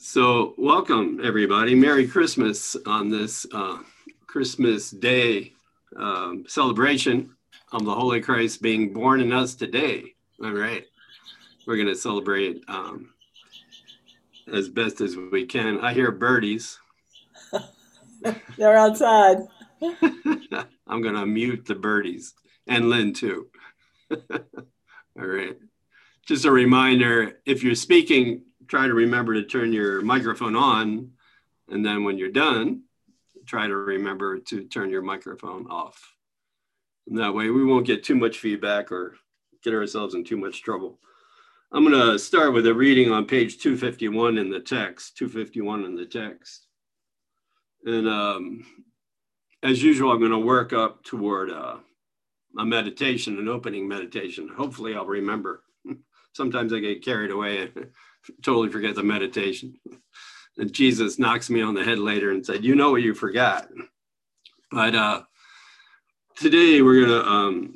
So, welcome everybody. Merry Christmas on this uh, Christmas Day um, celebration of the Holy Christ being born in us today. All right. We're going to celebrate um, as best as we can. I hear birdies. They're outside. I'm going to mute the birdies and Lynn too. All right. Just a reminder if you're speaking, try to remember to turn your microphone on. And then when you're done, try to remember to turn your microphone off. And that way we won't get too much feedback or get ourselves in too much trouble. I'm going to start with a reading on page 251 in the text, 251 in the text. And um, as usual, I'm going to work up toward uh, a meditation, an opening meditation. Hopefully, I'll remember. Sometimes I get carried away totally forget the meditation. And Jesus knocks me on the head later and said, You know what you forgot. But uh, today we're going to um,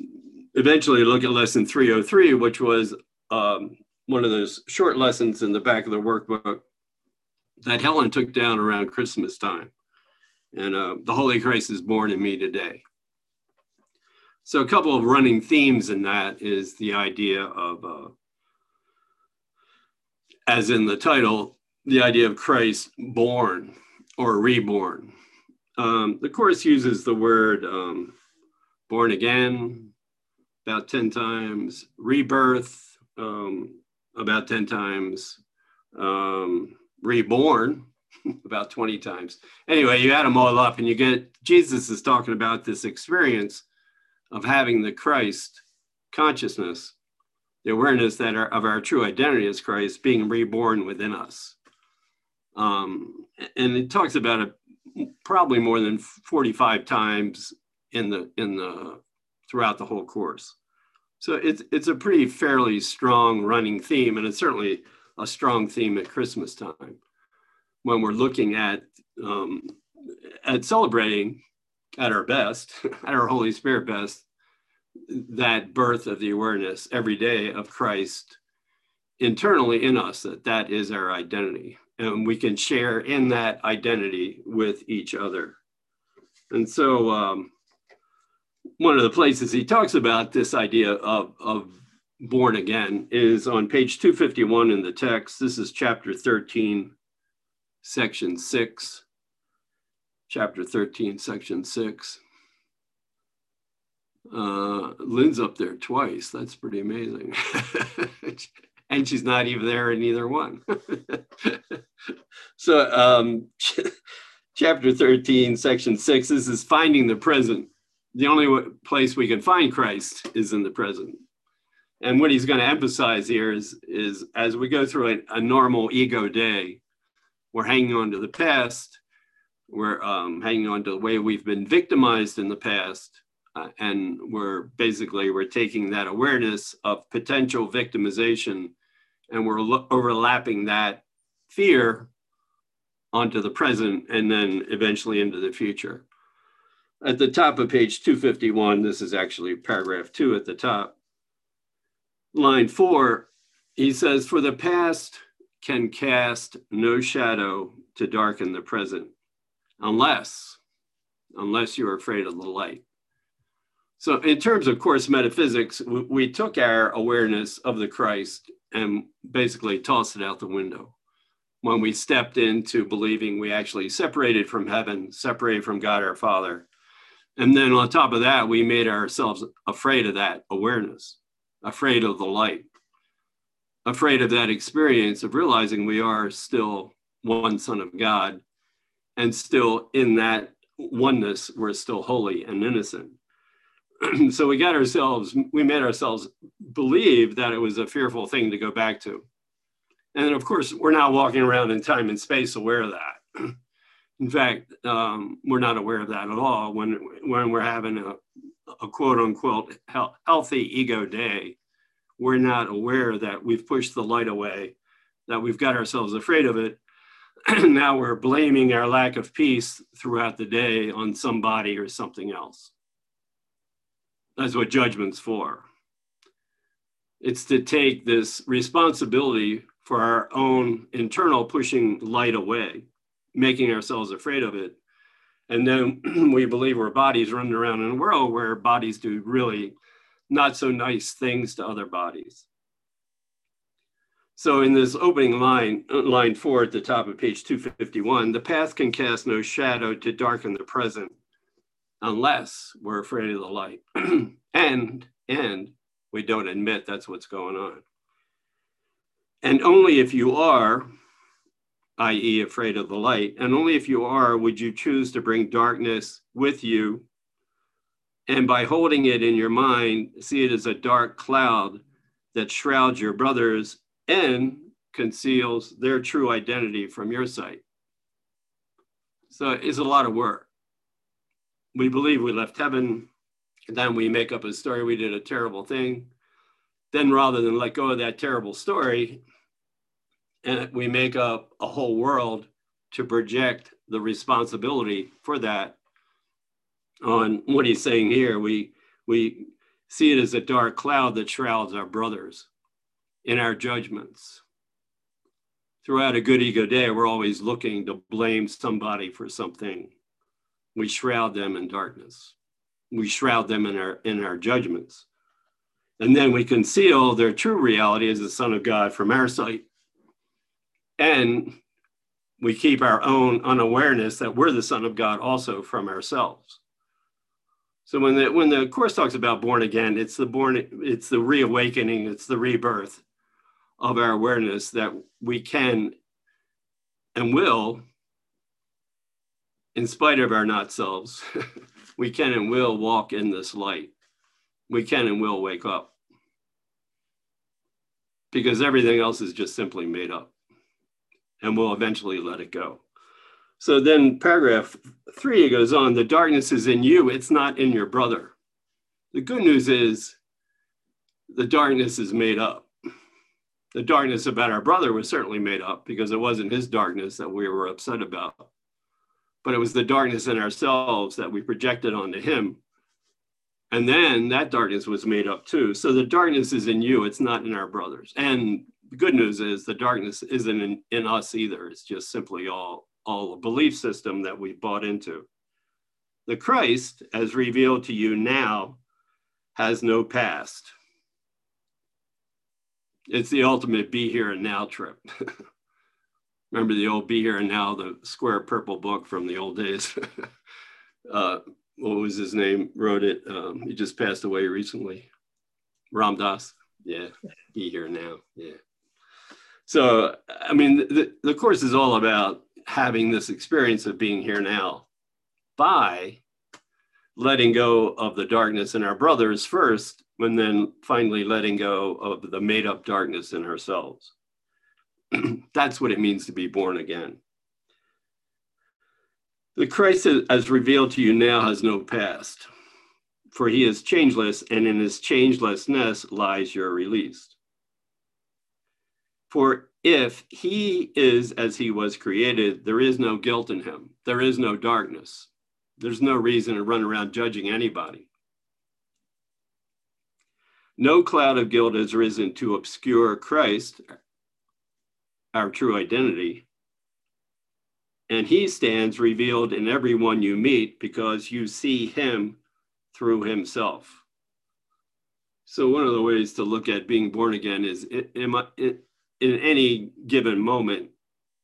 eventually look at lesson 303, which was um, one of those short lessons in the back of the workbook that Helen took down around Christmas time. And uh, the Holy Christ is born in me today. So, a couple of running themes in that is the idea of, uh, as in the title, the idea of Christ born or reborn. Um, the Course uses the word um, born again about 10 times, rebirth um, about 10 times, um, reborn about 20 times. Anyway, you add them all up and you get Jesus is talking about this experience of having the Christ consciousness, the awareness that our, of our true identity as Christ being reborn within us. Um, and it talks about it probably more than 45 times in the in the throughout the whole course. So it's it's a pretty fairly strong running theme, and it's certainly a strong theme at Christmas time when we're looking at um, at celebrating at our best, at our Holy Spirit best, that birth of the awareness every day of Christ internally in us, that that is our identity. And we can share in that identity with each other. And so, um, one of the places he talks about this idea of, of born again is on page 251 in the text. This is chapter 13, section 6 chapter 13, section 6. Uh, Lynn's up there twice. That's pretty amazing. and she's not even there in either one. so, um, chapter 13, section 6, this is finding the present. The only place we can find Christ is in the present. And what he's going to emphasize here is, is as we go through a, a normal ego day, we're hanging on to the past we're um, hanging on to the way we've been victimized in the past uh, and we're basically we're taking that awareness of potential victimization and we're lo- overlapping that fear onto the present and then eventually into the future at the top of page 251 this is actually paragraph 2 at the top line 4 he says for the past can cast no shadow to darken the present unless unless you're afraid of the light. So in terms of course metaphysics, we took our awareness of the Christ and basically tossed it out the window. When we stepped into believing we actually separated from heaven, separated from God our Father. And then on top of that, we made ourselves afraid of that awareness, afraid of the light, afraid of that experience of realizing we are still one son of God and still in that oneness we're still holy and innocent so we got ourselves we made ourselves believe that it was a fearful thing to go back to. And of course we're not walking around in time and space aware of that. In fact um, we're not aware of that at all when when we're having a, a quote unquote healthy ego day. We're not aware that we've pushed the light away that we've got ourselves afraid of it. Now we're blaming our lack of peace throughout the day on somebody or something else. That's what judgment's for. It's to take this responsibility for our own internal pushing light away, making ourselves afraid of it. And then we believe we're bodies running around in a world where bodies do really not so nice things to other bodies. So in this opening line, uh, line four at the top of page 251, the path can cast no shadow to darken the present unless we're afraid of the light. and and we don't admit that's what's going on. And only if you are, i.e., afraid of the light, and only if you are would you choose to bring darkness with you. And by holding it in your mind, see it as a dark cloud that shrouds your brothers and conceals their true identity from your sight. So it's a lot of work. We believe we left heaven, and then we make up a story we did a terrible thing. Then rather than let go of that terrible story, and we make up a whole world to project the responsibility for that on what he's saying here. We we see it as a dark cloud that shrouds our brothers in our judgments. Throughout a good ego day, we're always looking to blame somebody for something. We shroud them in darkness. We shroud them in our in our judgments. And then we conceal their true reality as the Son of God from our sight. And we keep our own unawareness that we're the Son of God also from ourselves. So when the when the course talks about born again, it's the born, it's the reawakening, it's the rebirth of our awareness that we can and will, in spite of our not selves, we can and will walk in this light. We can and will wake up. Because everything else is just simply made up. And we'll eventually let it go. So then, paragraph three it goes on the darkness is in you, it's not in your brother. The good news is the darkness is made up the darkness about our brother was certainly made up because it wasn't his darkness that we were upset about, but it was the darkness in ourselves that we projected onto him. And then that darkness was made up too. So the darkness is in you, it's not in our brothers. And the good news is the darkness isn't in, in us either. It's just simply all, all a belief system that we bought into. The Christ, as revealed to you now, has no past it's the ultimate be here and now trip. Remember the old be here and now, the square purple book from the old days. uh, what was his name? Wrote it. Um, he just passed away recently. Ram Dass. Yeah, be here now. Yeah. So, I mean, the, the course is all about having this experience of being here now by letting go of the darkness in our brothers first and then finally letting go of the made up darkness in ourselves. That's what it means to be born again. The Christ as revealed to you now has no past, for he is changeless, and in his changelessness lies your release. For if he is as he was created, there is no guilt in him, there is no darkness. There's no reason to run around judging anybody. No cloud of guilt has risen to obscure Christ, our true identity. And he stands revealed in everyone you meet because you see him through himself. So, one of the ways to look at being born again is am I, in any given moment,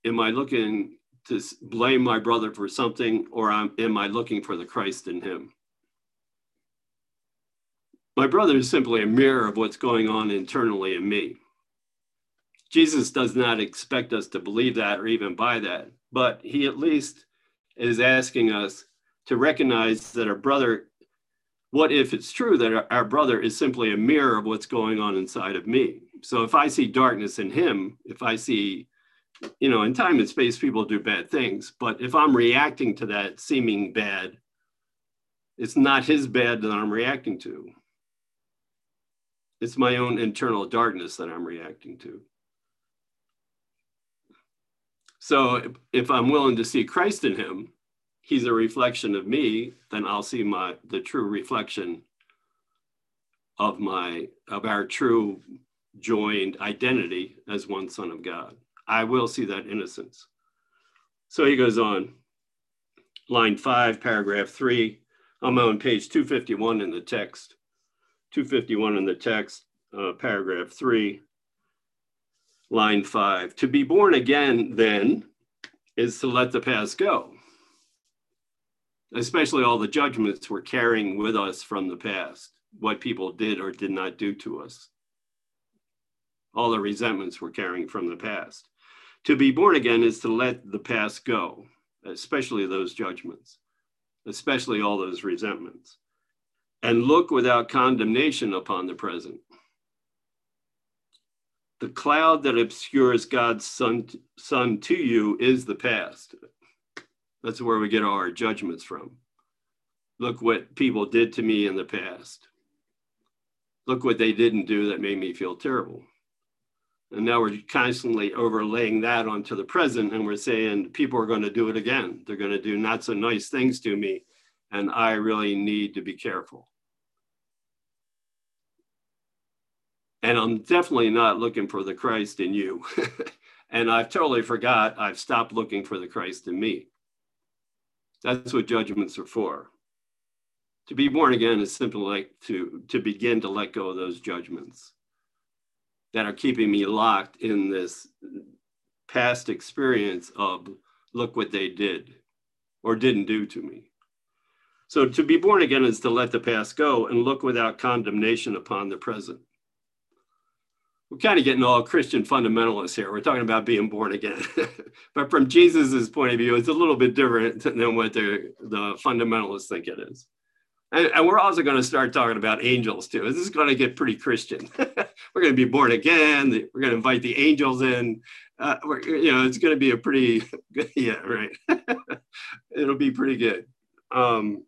am I looking to blame my brother for something or am I looking for the Christ in him? My brother is simply a mirror of what's going on internally in me. Jesus does not expect us to believe that or even buy that, but he at least is asking us to recognize that our brother, what if it's true that our, brother is simply a mirror of what's going on inside of me? So if I see darkness in him, if I see, you know, in time and space, people do bad things, but if I'm reacting to that seeming bad, it's not his bad that I'm reacting to. It's my own internal darkness that I'm reacting to. So if I'm willing to see Christ in him, he's a reflection of me, then I'll see my the true reflection of my of our true joined identity as one son of God. I will see that innocence. So he goes on, line five, paragraph three. I'm on page 251 in the text. 251 in the text, uh, paragraph three, line five. To be born again, then, is to let the past go, especially all the judgments we're carrying with us from the past, what people did or did not do to us, all the resentments we're carrying from the past. To be born again is to let the past go, especially those judgments, especially all those resentments, and look without condemnation upon the present. The cloud that obscures God's son, son to you is the past. That's where we get our judgments from. Look what people did to me in the past. Look what they didn't do that made me feel terrible. And now we're constantly overlaying that onto the present, and we're saying people are going to do it again. They're going to do not so nice things to me, and I really need to be careful. And I'm definitely not looking for the Christ in you. and I've totally forgot, I've stopped looking for the Christ in me. That's what judgments are for. To be born again is simply like to, to begin to let go of those judgments that are keeping me locked in this past experience of look what they did or didn't do to me. So to be born again is to let the past go and look without condemnation upon the present. We're kind of getting all Christian fundamentalists here. We're talking about being born again. but from Jesus's point of view, it's a little bit different than what the, the fundamentalists think it is. And, and, we're also going to start talking about angels too. This is going to get pretty Christian. we're going to be born again. We're going to invite the angels in. Uh, you know, it's going to be a pretty, yeah, right. It'll be pretty good. Um,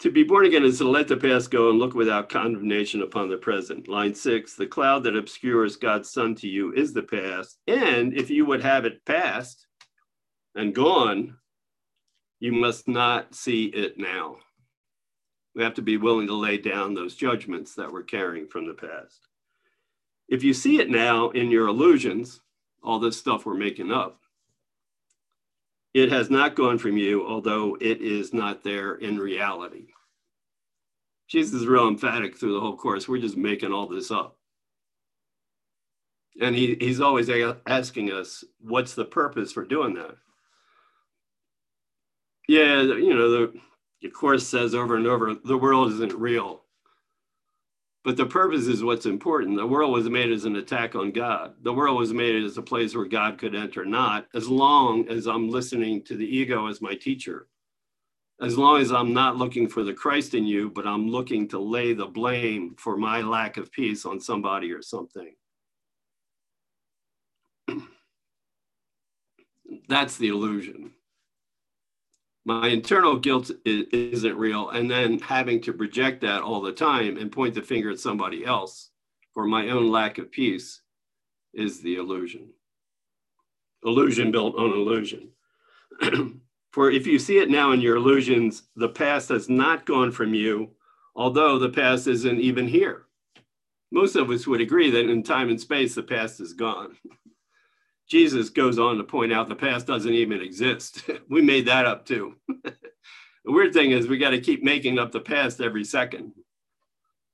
to be born again is to let the past go and look without condemnation upon the present. Line six, the cloud that obscures God's son to you is the past. And if you would have it past and gone, you must not see it now. We have to be willing to lay down those judgments that we're carrying from the past. If you see it now in your illusions, all this stuff we're making up, it has not gone from you, although it is not there in reality. Jesus is real emphatic through the whole course. We're just making all this up. And he, he's always asking us, what's the purpose for doing that? Yeah, you know, the, the course says over and over the world isn't real. But the purpose is what's important. The world was made as an attack on God. The world was made as a place where God could enter, not as long as I'm listening to the ego as my teacher. As long as I'm not looking for the Christ in you, but I'm looking to lay the blame for my lack of peace on somebody or something. That's the illusion my internal guilt is, not real and then having to project that all the time and point the finger at somebody else for my own lack of peace is the illusion. Illusion built on illusion. For if you see it now in your illusions the past has not gone from you although the past isn't even here. Most of us would agree that in time and space the past is gone Jesus goes on to point out the past doesn't even exist. we made that up too. the weird thing is we got to keep making up the past every second,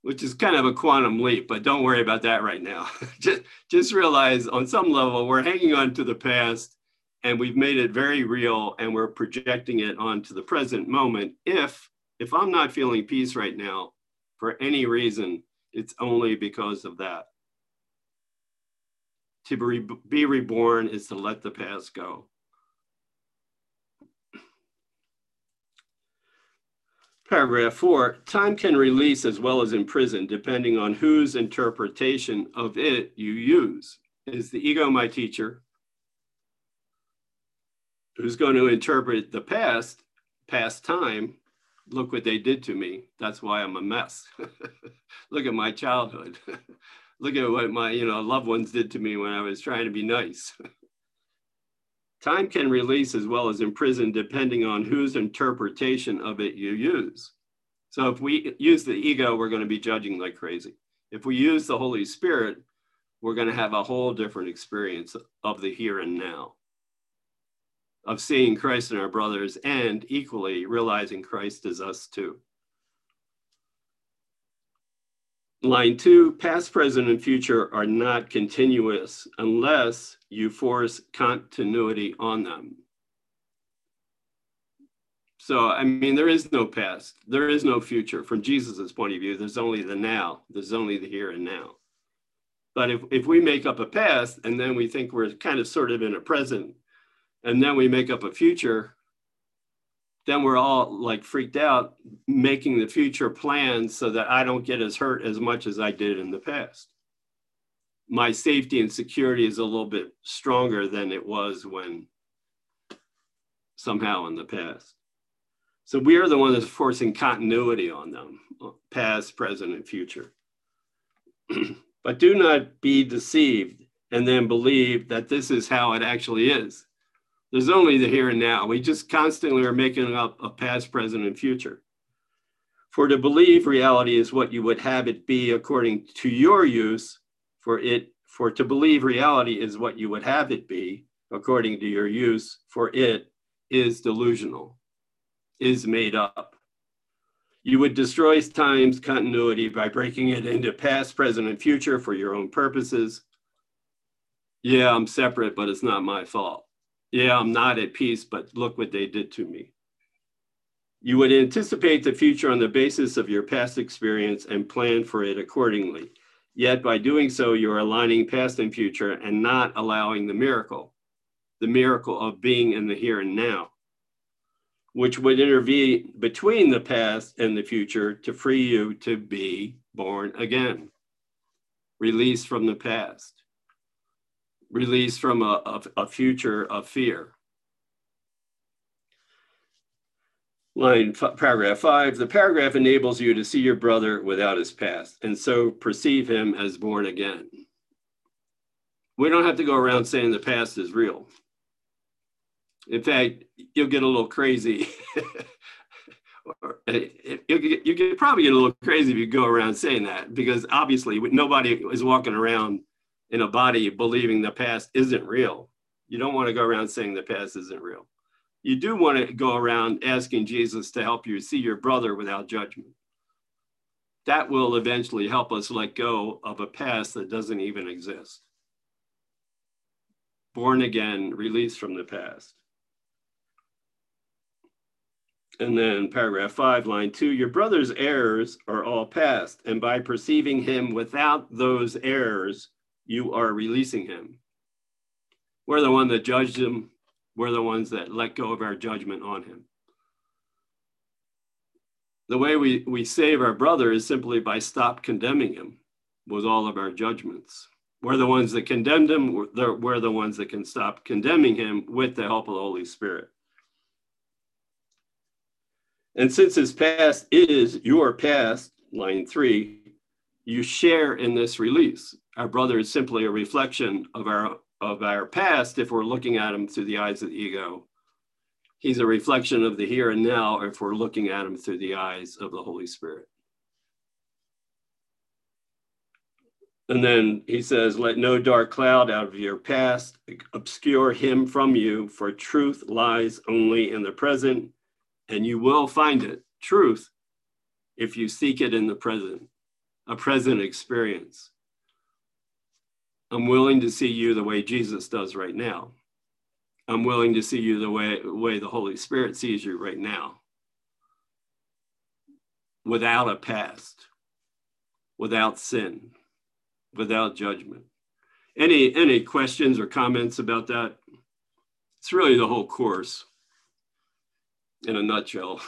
which is kind of a quantum leap, but don't worry about that right now. just, just realize on some level we're hanging on to the past and we've made it very real and we're projecting it onto the present moment. If if I'm not feeling peace right now for any reason, it's only because of that to be, be reborn is to let the past go. Paragraph four, time can release as well as imprison, depending on whose interpretation of it you use. Is the ego my teacher? Who's going to interpret the past, past time? Look what they did to me. That's why I'm a mess. Look at my childhood. look at what my you know loved ones did to me when I was trying to be nice. Time can release as well as imprison depending on whose interpretation of it you use. So if we use the ego, we're going to be judging like crazy. If we use the Holy Spirit, we're going to have a whole different experience of the here and now, of seeing Christ in our brothers and equally realizing Christ is us too. Line two, past, present, and future are not continuous unless you force continuity on them. So, I mean, there is no past, there is no future. From Jesus's point of view, there's only the now, there's only the here and now. But if, if we make up a past and then we think we're kind of sort of in a present, and then we make up a future, then we're all like freaked out making the future plans so that I don't get as hurt as much as I did in the past. My safety and security is a little bit stronger than it was when somehow in the past. So we are the one that's forcing continuity on them, uh, past, present, and future. but do not be deceived and then believe that this is how it actually is. There's only the here and now. We just constantly are making up a past, present, and future. For to believe reality is what you would have it be according to your use, for it for to believe reality is what you would have it be according to your use, for it is delusional, is made up. You would destroy time's continuity by breaking it into past, present, and future for your own purposes. Yeah, I'm separate, but it's not my fault. Yeah, I'm not at peace, but look what they did to me. You would anticipate the future on the basis of your past experience and plan for it accordingly. Yet by doing so, you're aligning past and future and not allowing the miracle, the miracle of being in the here and now, which would intervene between the past and the future to free you to be born again, released from the past released from a, a, a future of fear. Line paragraph five, the paragraph enables you to see your brother without his past and so perceive him as born again. We don't have to go around saying the past is real. In fact, you'll get a little crazy. Eh, eh, you get, you could probably get a little crazy if you go around saying that because obviously nobody is walking around in a body believing the past isn't real. You don't want to go around saying the past isn't real. You do want to go around asking Jesus to help you see your brother without judgment. That will eventually help us let go of a past that doesn't even exist. Born again, released from the past. And then paragraph five, line two, your brother's errors are all past. And by perceiving him without those errors, you are releasing him. We're the one that judged him. We're the ones that let go of our judgment on him. The way we, we save our brother is simply by stop condemning him with all of our judgments. We're the ones that condemned him. We're we're the ones that can stop condemning him with the help of the Holy Spirit. And since his past is your past, line three, you share in this release. Our brother is simply a reflection of our of our past if we're looking at him through the eyes of the ego. He's a reflection of the here and now if we're looking at him through the eyes of the Holy Spirit. And then he says, Let no dark cloud out of your past obscure him from you, for truth lies only in the present, and you will find it, truth, if you seek it in the present a present experience. I'm willing to see you the way Jesus does right now. I'm willing to see you the way, way the Holy Spirit sees you right now. Without a past, without sin, without judgment. Any any questions or comments about that? It's really the whole course in a nutshell.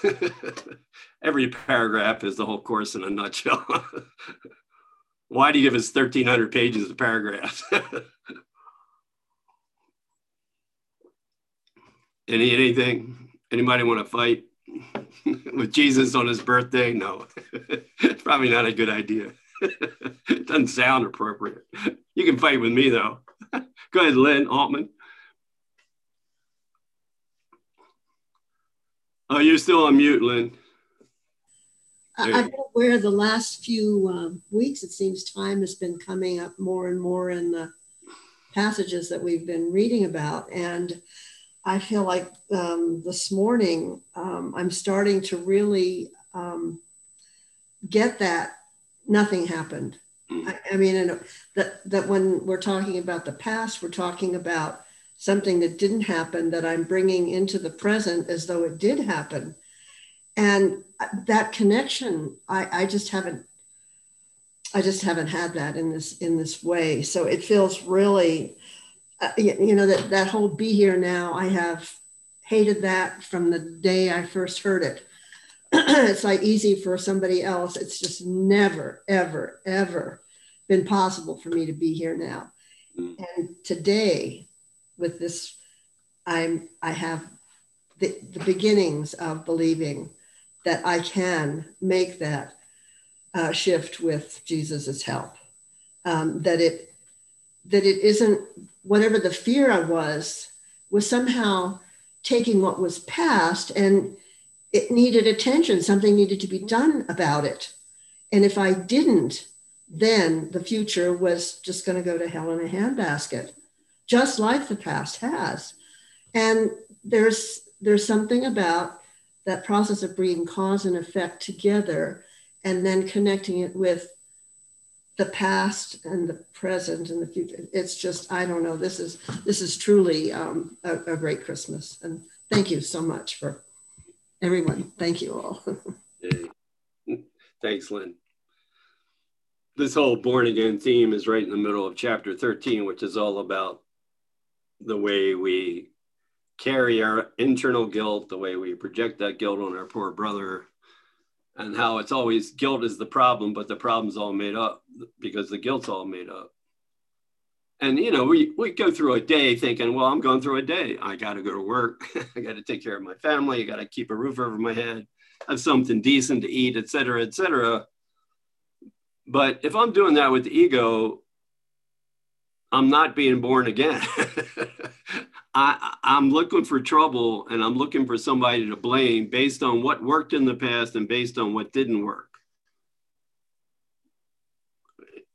Every paragraph is the whole course in a nutshell. Why do you give us 1,300 pages of paragraphs? Any anything? Anybody want to fight with Jesus on his birthday? No, probably not a good idea. it doesn't sound appropriate. You can fight with me though. Go ahead, Lynn Altman. Oh, you're still on mute, Lynn. I'm aware the last few um, weeks, it seems time has been coming up more and more in the passages that we've been reading about. And I feel like um, this morning um, I'm starting to really um, get that nothing happened. Mm. I, I mean, that, that when we're talking about the past, we're talking about something that didn't happen that I'm bringing into the present as though it did happen. And that connection, I, I just haven't, I just haven't had that in this in this way. So it feels really, uh, you know, that that whole "be here now." I have hated that from the day I first heard it. it's like easy for somebody else. It's just never, ever, ever been possible for me to be here now. Mm. And today, with this, I'm I have the, the beginnings of believing that I can make that uh, shift with Jesus's help. Um, that it that it isn't whatever the fear I was was somehow taking what was past and it needed attention. Something needed to be done about it. And if I didn't, then the future was just going to go to hell in a handbasket, just like the past has. And there's there's something about that process of bringing cause and effect together and then connecting it with the past and the present and the future. It's just i don't know this is this is truly um, a, a, great christmas. And thank you so much for everyone. Thank you all. Thanks lynn. This whole born again theme is right in the middle of chapter 13 which is all about the way we carry our internal guilt, the way we project that guilt on our poor brother, and how it's always guilt is the problem, but the problem's all made up because the guilt's all made up. And you know, we we go through a day thinking, well, I'm going through a day. I got to go to work. I got to take care of my family. I got to keep a roof over my head, have something decent to eat, et cetera, et cetera. But if I'm doing that with the ego, I'm not being born again. I, I'm looking for trouble and I'm looking for somebody to blame based on what worked in the past and based on what didn't work.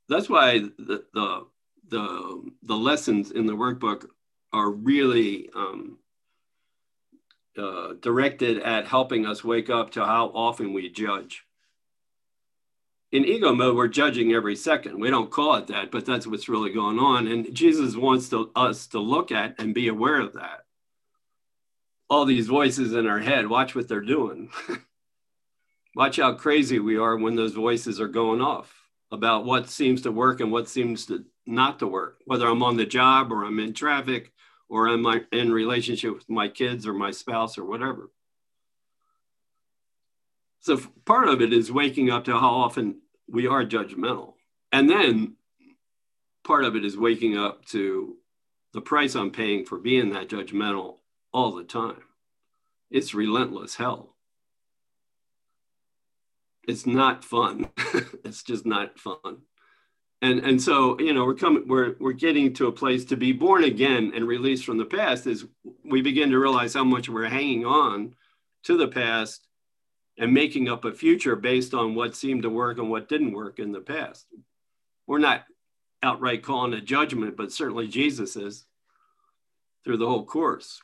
That's why the, the, the, the lessons in the workbook are really um, uh, directed at helping us wake up to how often we judge in ego mode, we're judging every second. We don't call it that, but that's what's really going on. And Jesus wants to, us to look at and be aware of that. All these voices in our head, watch what they're doing. watch how crazy we are when those voices are going off about what seems to work and what seems to not to work, whether I'm on the job or I'm in traffic or I'm uh, in relationship with my kids or my spouse or whatever. So part of it is waking up to how often we are judgmental. And then part of it is waking up to the price I'm paying for being that judgmental all the time. It's relentless hell. It's not fun. it's just not fun. And, and so, you know, we're coming, we're, we're getting to a place to be born again and released from the past is we begin to realize how much we're hanging on to the past and making up a future based on what seemed to work and what didn't work in the past. We're not outright calling a judgment, but certainly Jesus is through the whole course.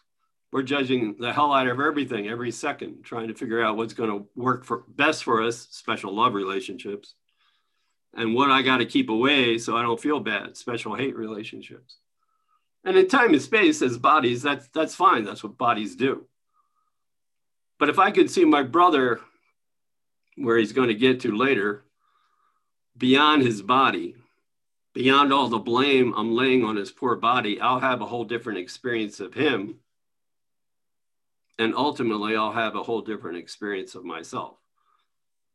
We're judging the hell out of everything every second, trying to figure out what's going to work for best for us, special love relationships, and what I got to keep away so I don't feel bad, special hate relationships. And in time and space, as bodies, that's that's fine. That's what bodies do. But if I could see my brother, where he's going to get to later, beyond his body, beyond all the blame I'm laying on his poor body, I'll have a whole different experience of him. And ultimately, I'll have a whole different experience of myself.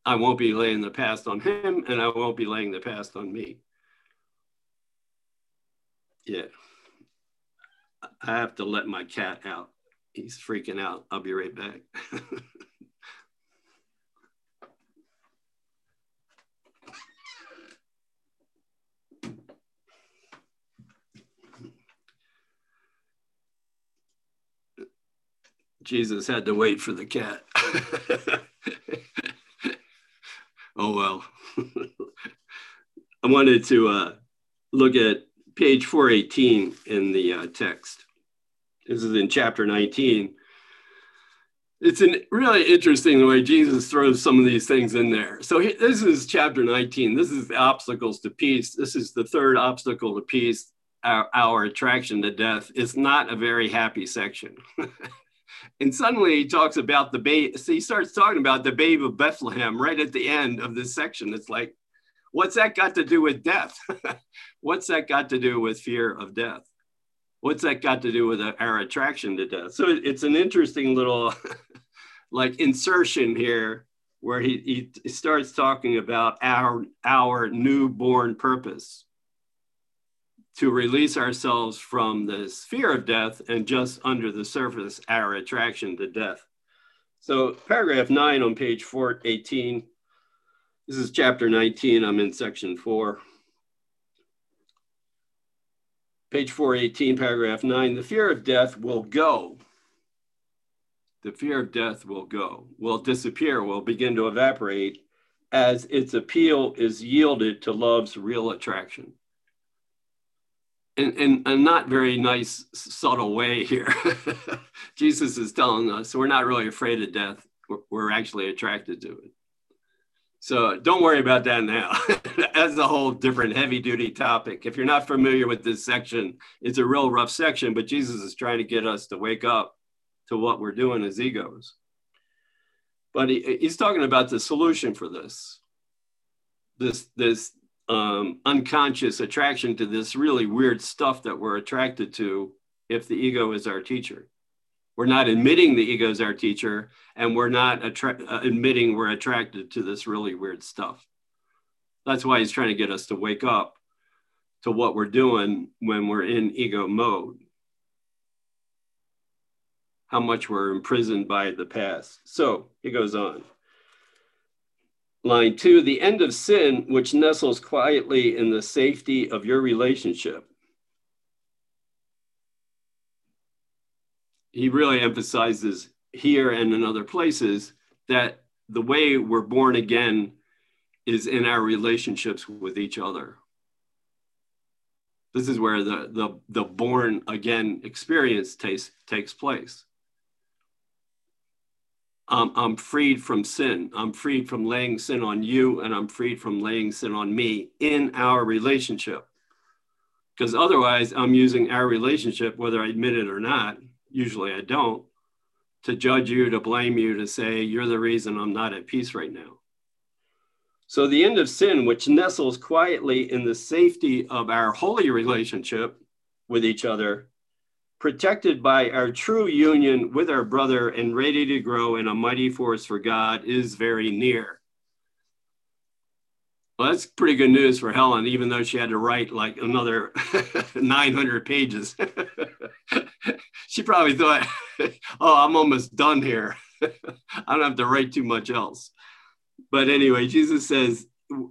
I won't be laying the past on him, and I won't be laying the past on me. Yeah. I have to let my cat out He's freaking out. I'll be right back. Jesus had to wait for the cat. oh well. I wanted to uh, look at page 418 in the uh, text. This is in chapter 19. It's an really interesting the way Jesus throws some of these things in there. So he, this is chapter 19. This is the obstacles to peace. This is the third obstacle to peace, our, our attraction to death. It's not a very happy section. and suddenly he talks about the babe. So he starts talking about the babe of Bethlehem right at the end of this section. It's like, what's that got to do with death? what's that got to do with fear of death? What's that got to do with our attraction to death? So it's an interesting little like insertion here where he, he starts talking about our our newborn purpose to release ourselves from this fear of death and just under the surface, our attraction to death. So, paragraph nine on page 418. This is chapter 19. I'm in section four. Page 418, paragraph nine. The fear of death will go. The fear of death will go, will disappear, will begin to evaporate as its appeal is yielded to love's real attraction in, in a not very nice, subtle way here. Jesus is telling us we're not really afraid of death, we're actually attracted to it. So don't worry about that now. That's a whole different heavy duty topic. If you're not familiar with this section, it's a real rough section, but Jesus is trying to get us to wake up to what we're doing as egos. But he, he's talking about the solution for this. This, this um, unconscious attraction to this really weird stuff that we're attracted to if the ego is our teacher. We're not admitting the ego is our teacher, and we're not attra- uh, admitting we're attracted to this really weird stuff. That's why he's trying to get us to wake up to what we're doing when we're in ego mode. How much we're imprisoned by the past. So he goes on. Line two, the end of sin, which nestles quietly in the safety of your relationship. He really emphasizes here and in other places that the way we're born again is in our relationships with each other. This is where the, the, the born again experience takes, takes place um, I'm freed from sin. I'm freed from laying sin on you, and I'm freed from laying sin on me in our relationship. Because otherwise, I'm using our relationship, whether I admit it or not, usually I don't, to judge you, to blame you, to say, you're the reason I'm not at peace right now. So, the end of sin, which nestles quietly in the safety of our holy relationship with each other, protected by our true union with our brother and ready to grow in a mighty force for God is very near. Well, that's pretty good news for Helen, even though she had to write like another 900 pages. she probably thought, oh, I'm almost done here. I don't have to write too much else. But anyway, Jesus says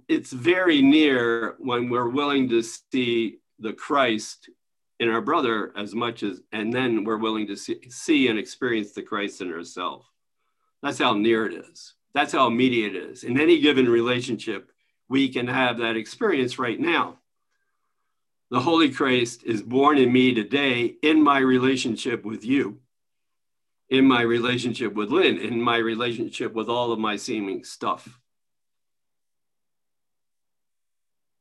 it's very near when we're willing to see the Christ in our brother as much as, and then we're willing to see, see and experience the Christ in ourselves. That's how near it is. That's how immediate it is. In any given relationship, we can have that experience right now. The Holy Christ is born in me today in my relationship with you, in my relationship with Lynn, in my relationship with all of my seeming stuff.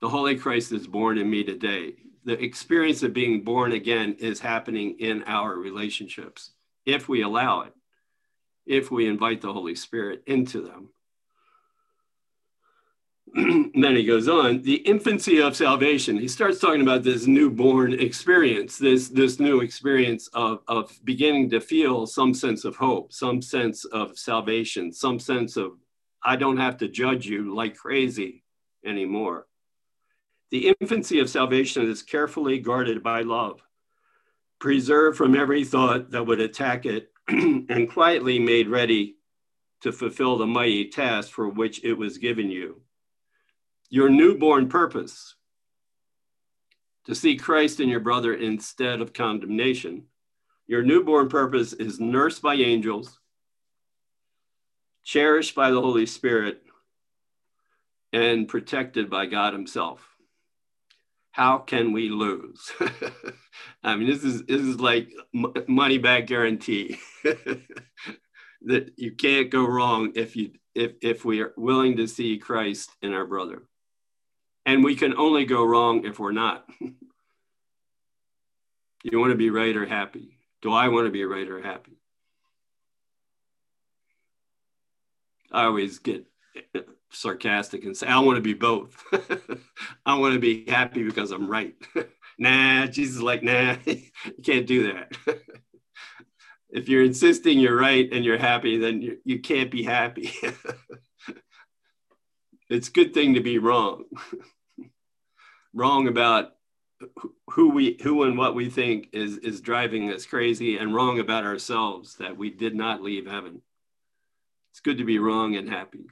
The Holy Christ is born in me today the experience of being born again is happening in our relationships if we allow it, if we invite the Holy Spirit into them. then he goes on the infancy of salvation he starts talking about this newborn experience this this new experience of of beginning to feel some sense of hope some sense of salvation some sense of i don't have to judge you like crazy anymore the infancy of salvation is carefully guarded by love, preserved from every thought that would attack it, and quietly made ready to fulfill the mighty task for which it was given you. Your newborn purpose to see Christ in your brother instead of condemnation. Your newborn purpose is nursed by angels, cherished by the Holy Spirit, and protected by God Himself. How can we lose? I mean, this is this is like money back guarantee that you can't go wrong if you if if we are willing to see Christ in our brother, and we can only go wrong if we're not. you want to be right or happy? Do I want to be right or happy? I always get sarcastic and say, I want to be both. I want to be happy because I'm right. nah, Jesus is like, nah, you can't do that. if you're insisting you're right and you're happy, then you, you can't be happy. it's a good thing to be wrong. Wrong about who we who and what we think is is driving us crazy and wrong about ourselves that we did not leave heaven. It's good to be wrong and happy.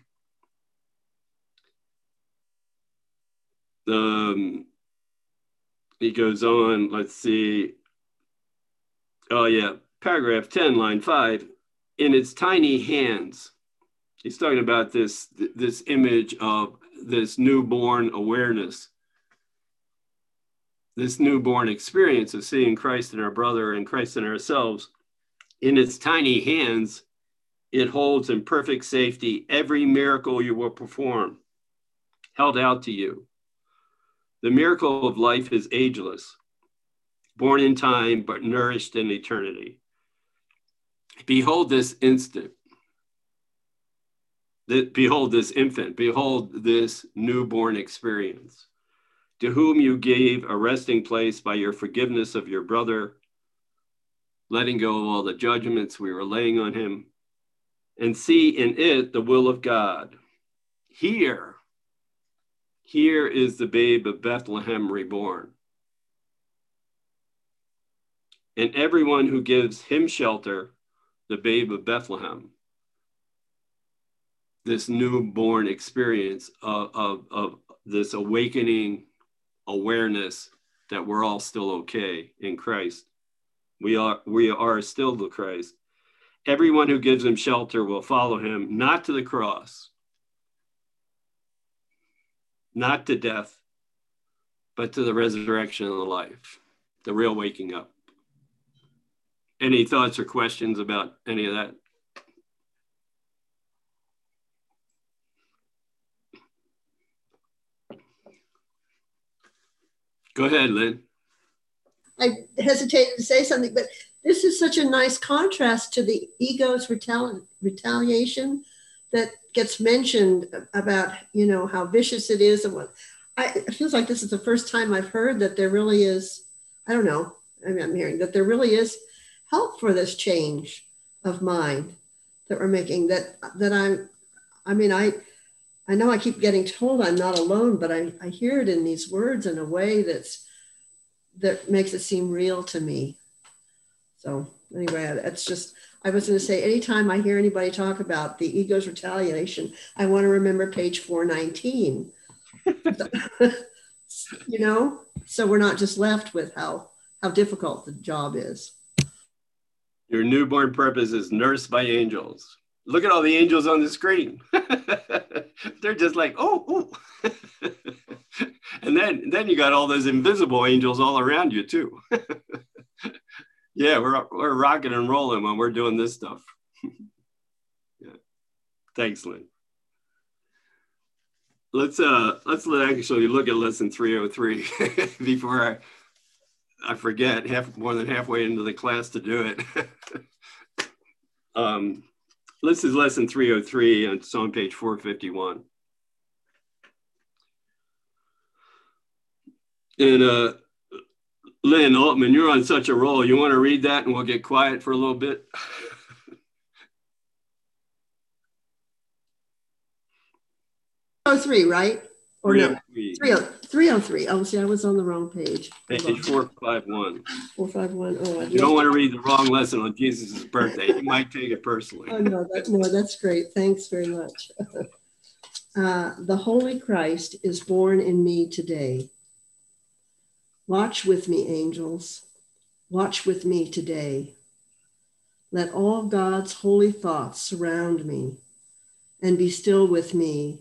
Um, he goes on, let's see. Oh, yeah, paragraph 10, line 5. In its tiny hands, he's talking about this, this image of this newborn awareness, this newborn experience of seeing Christ in our brother and Christ in ourselves. In its tiny hands, it holds in perfect safety every miracle you will perform, held out to you the miracle of life is ageless, born in time, but nourished in eternity. Behold this instant. Behold this infant. Behold this newborn experience, to whom you gave a resting place by your forgiveness of your brother, letting go of all the judgments we were laying on him, and see in it the will of God. Here, here is the babe of Bethlehem reborn. And everyone who gives him shelter, the babe of Bethlehem, this newborn experience of, of, of this awakening awareness that we're all still okay in Christ. We are, we are still the Christ. Everyone who gives him shelter will follow him, not to the cross, not to death, but to the resurrection of the life, the real waking up. Any thoughts or questions about any of that? Go ahead, Lynn. I hesitated to say something, but this is such a nice contrast to the ego's retali- retaliation that gets mentioned about you know how vicious it is and what I, it feels like this is the first time I've heard that there really is I don't know I mean I'm hearing that there really is help for this change of mind that we're making that that I'm I mean I I know I keep getting told I'm not alone but I, I hear it in these words in a way that's that makes it seem real to me so anyway that's just I was going to say, anytime I hear anybody talk about the ego's retaliation, I want to remember page 419. you know, so we're not just left with how how difficult the job is. Your newborn purpose is nursed by angels. Look at all the angels on the screen. They're just like, oh, and then then you got all those invisible angels all around you too. yeah, we're we're rocking and rolling when we're doing this stuff. yeah. Thanks, Lynn. Let's uh let's let actually look at lesson 303 before I I forget half more than halfway into the class to do it. um, this is lesson 303 and it's on page 451. And uh, Lynn Altman, you're on such a roll. You want to read that and we'll get quiet for a little bit? oh three, right? Or 303. no? 303. Oh, see, I was on the wrong page. Page 451. 451. Oh, you don't want to read the wrong lesson on Jesus' birthday. You might take it personally. Oh, no, that, no, that's great. Thanks very much. uh, the Holy Christ is born in me today. Watch with me, angels. Watch with me today. Let all God's holy thoughts surround me and be still with me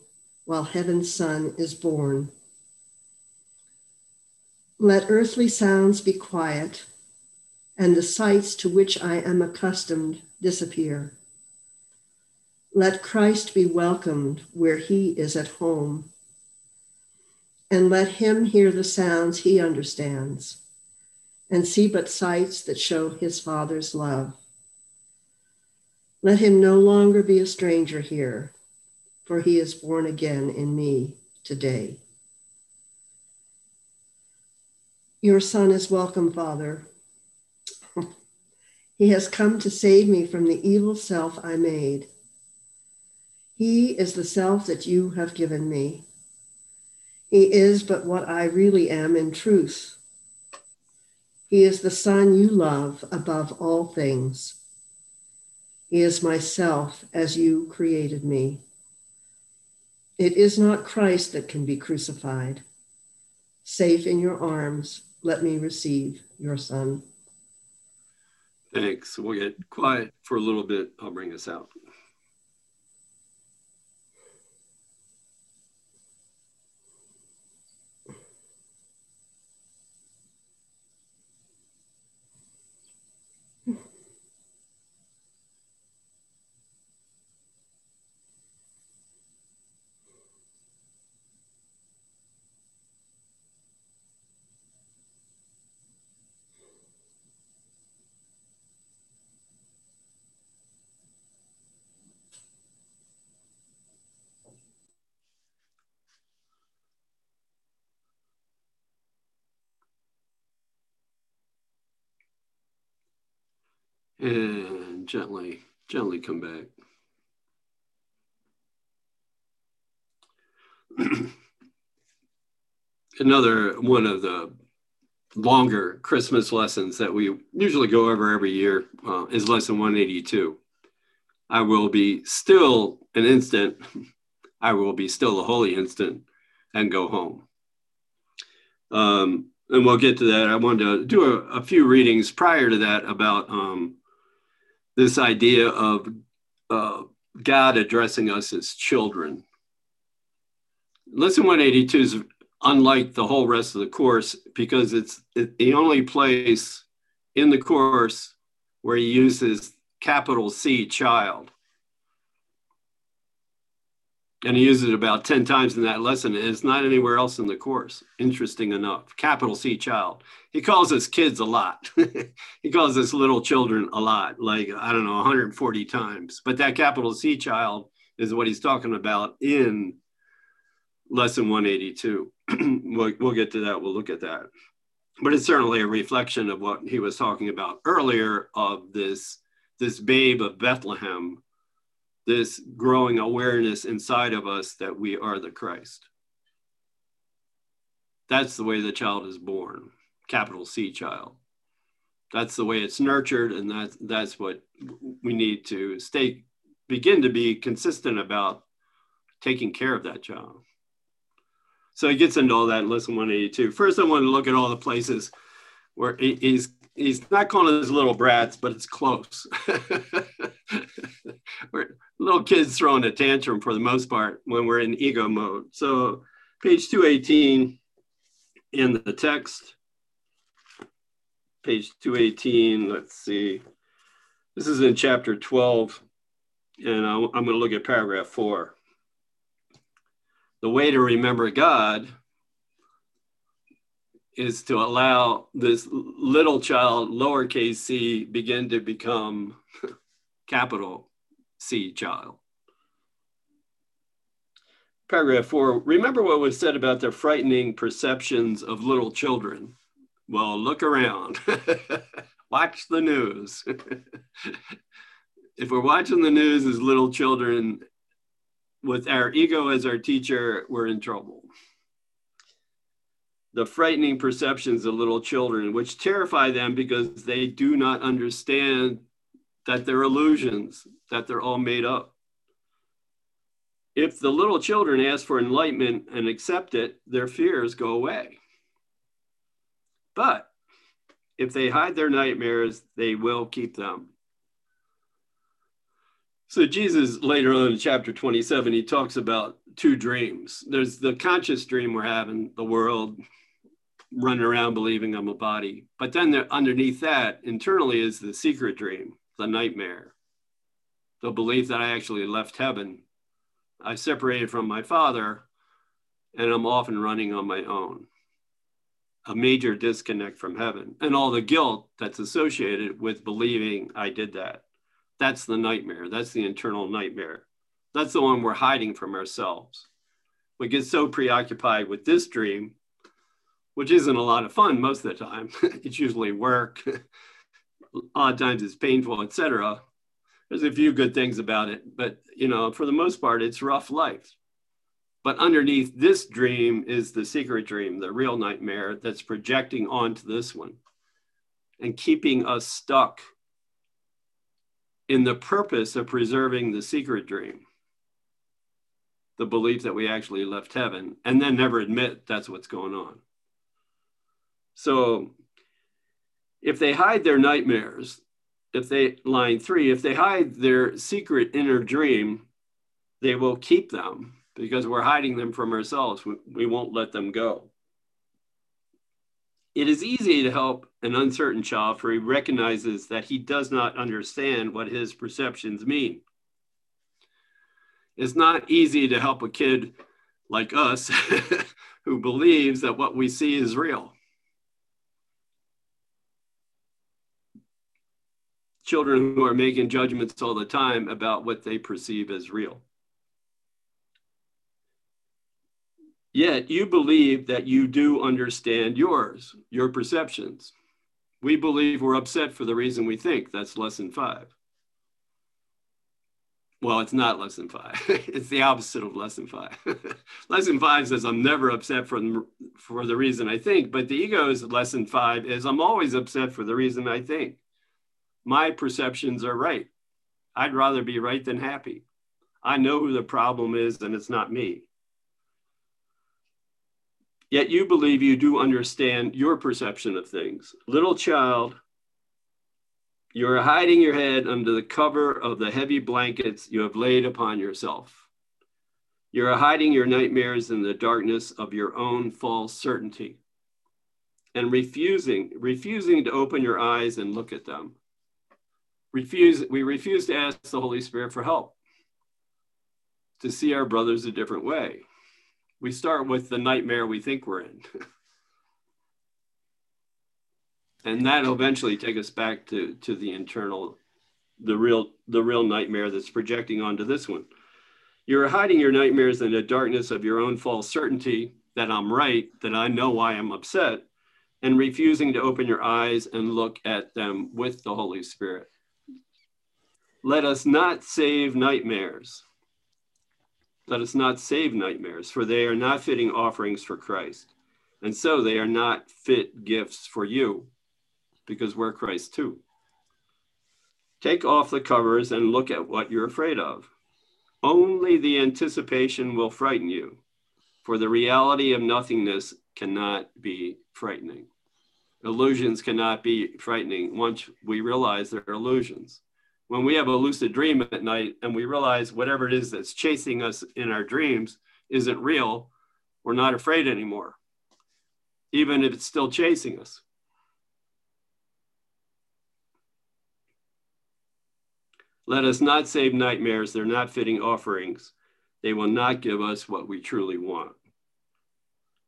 while heaven's son is born. Let earthly sounds be quiet, and the sights to which I am accustomed disappear. Let Christ be welcomed where he is at home, and let him hear the sounds he understands, and see but sights that show his Father's love. Let him no longer be a stranger here, for he is born again in me today. Your Son is welcome, Father. he has come to save me from the evil self I made. He is the self that you have given me. He is but what I really am in truth. He is the Son you love above all things. He is myself as you created me. It is not Christ that can be crucified. Safe in your arms, let me receive your Son. Thanks. We'll get quiet for a little bit. I'll bring us out. And gently, gently come back. Another one of the longer Christmas lessons that we usually go over every year uh, is lesson 182. I will be still an instant, I will be still a holy instant and go home. Um, and we'll get to that. I wanted to do a, a few readings prior to that about um, this idea of uh, God addressing us as children. Lesson 182 is unlike the whole rest of the course because it's the only place in the course where he uses capital C child and he uses it about 10 times in that lesson and it's not anywhere else in the course interesting enough. Capital c child. He calls us kids a lot. He calls us little children a lot like i don't know 140 times. But that capital c child is what he's talking about in lesson 182 we'll, we'll get to that. We'll look at that. But it's certainly a reflection of what he was talking about earlier of this this babe of bethlehem this growing awareness inside of us that we are the Christ. That's the way the child is born, capital C child. That's the way it's nurtured, and that's that's what we need to stay begin to be consistent about taking care of that child. So he gets into all that in lesson 182. First, I want to look at all the places where he's he's not calling us little brats, but it's close. we're little kids throwing a tantrum for the most part when we're in ego mode. So, page 218 in the text, page 218, let's see. This is in chapter 12, and I'm going to look at paragraph four. The way to remember God is to allow this little child, lowercase c, begin to become capital C child. Paragraph four, remember what was said about the frightening perceptions of little children. Well, look around, watch the news. if we're watching the news as little children, with our ego as our teacher, we're in trouble the frightening perceptions of little children, which terrify them because they do not understand that they're illusions, that they're all made up. If the little children ask for enlightenment and accept it, their fears go away. But if they hide their nightmares, they will keep them. So, Jesus later on in chapter 27, he talks about two dreams. There's the conscious dream we're having, the world, running around believing I'm a body. But then there, underneath that, internally, is the secret dream, the nightmare, the belief that I actually left heaven. I separated from my father, and I'm often running on my own. A major disconnect from heaven and all the guilt that's associated with believing I did that. That's the nightmare. That's the internal nightmare. That's the one we're hiding from ourselves. We get so preoccupied with this dream which isn't a lot of fun most of the time. it's usually work. A lot of times it's painful, etc. There's a few good things about it, but you know, for the most part, it's rough life. But underneath this dream is the secret dream, the real nightmare that's projecting onto this one and keeping us stuck in the purpose of preserving the secret dream, the belief that we actually left heaven, and then never admit that's what's going on. So if they hide their nightmares, if they, line three, if they hide their secret inner dream, they will keep them because we're hiding them from ourselves. We, we won't let them go. It is easy to help an uncertain child for he recognizes that he does not understand what his perceptions mean. It's not easy to help a kid like us who believes that what we see is real. Children who are making judgments all the time about what they perceive as real. Yet you believe that you do understand yours, your perceptions. We believe we're upset for the reason we think. That's lesson five. Well, it's not lesson five. it's the opposite of lesson five. lesson five says I'm never upset for, for the reason I think, but the ego's lesson five is I'm always upset for the reason I think my perceptions are right. I'd rather be right than happy. I know who the problem is, and it's not me. Yet you believe you do understand your perception of things. Little child, you are hiding your head under the cover of the heavy blankets you have laid upon yourself. You are hiding your nightmares in the darkness of your own false certainty and refusing, refusing to open your eyes and look at them refuse, we refuse to ask the Holy Spirit for help, to see our brothers a different way. We start with the nightmare we think we're in. and that'll eventually take us back to, to the internal, the real, the real nightmare that's projecting onto this one. You're hiding your nightmares in the darkness of your own false certainty that I'm right, that I know why I'm upset, and refusing to open your eyes and look at them with the Holy Spirit. Let us not save nightmares. Let us not save nightmares, for they are not fitting offerings for Christ. And so they are not fit gifts for you, because we're Christ too. Take off the covers and look at what you're afraid of. Only the anticipation will frighten you, for the reality of nothingness cannot be frightening. Illusions cannot be frightening once we realize they're illusions when we have a lucid dream at night and we realize whatever it is that's chasing us in our dreams isn't real, we're not afraid anymore, even if it's still chasing us. Let us not save nightmares. They're not fitting offerings. They will not give us what we truly want.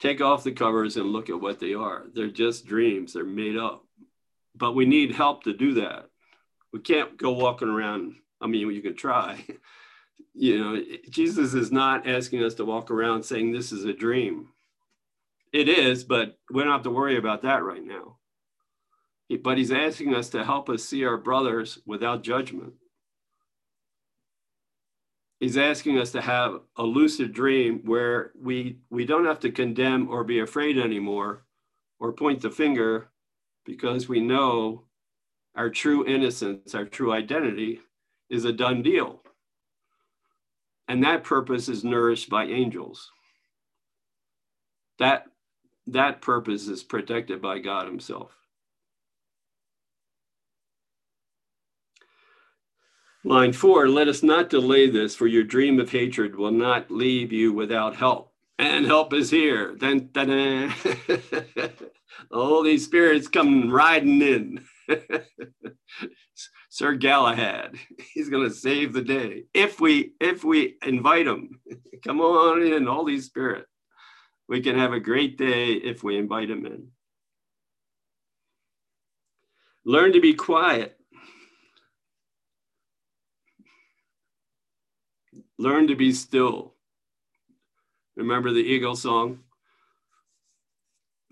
Take off the covers and look at what they are. They're just dreams, they're made up. But we need help to do that we can't go walking around. I mean, you can try. you know, Jesus is not asking us to walk around saying this is a dream. It is, but we don't have to worry about that right now. But he's asking us to help us see our brothers without judgment. He's asking us to have a lucid dream where we, we don't have to condemn or be afraid anymore or point the finger because we know our true innocence, our true identity is a done deal. And that purpose is nourished by angels. That, that purpose is protected by God Himself. Line four, let us not delay this, for your dream of hatred will not leave you without help. and help is here. Then, the Holy Spirit's coming riding in. Sir Galahad, he's going to save the day if we if we invite him. Come on in, Holy Spirit. We can have a great day if we invite him in. Learn to be quiet. Learn to be still. Remember the Eagle song?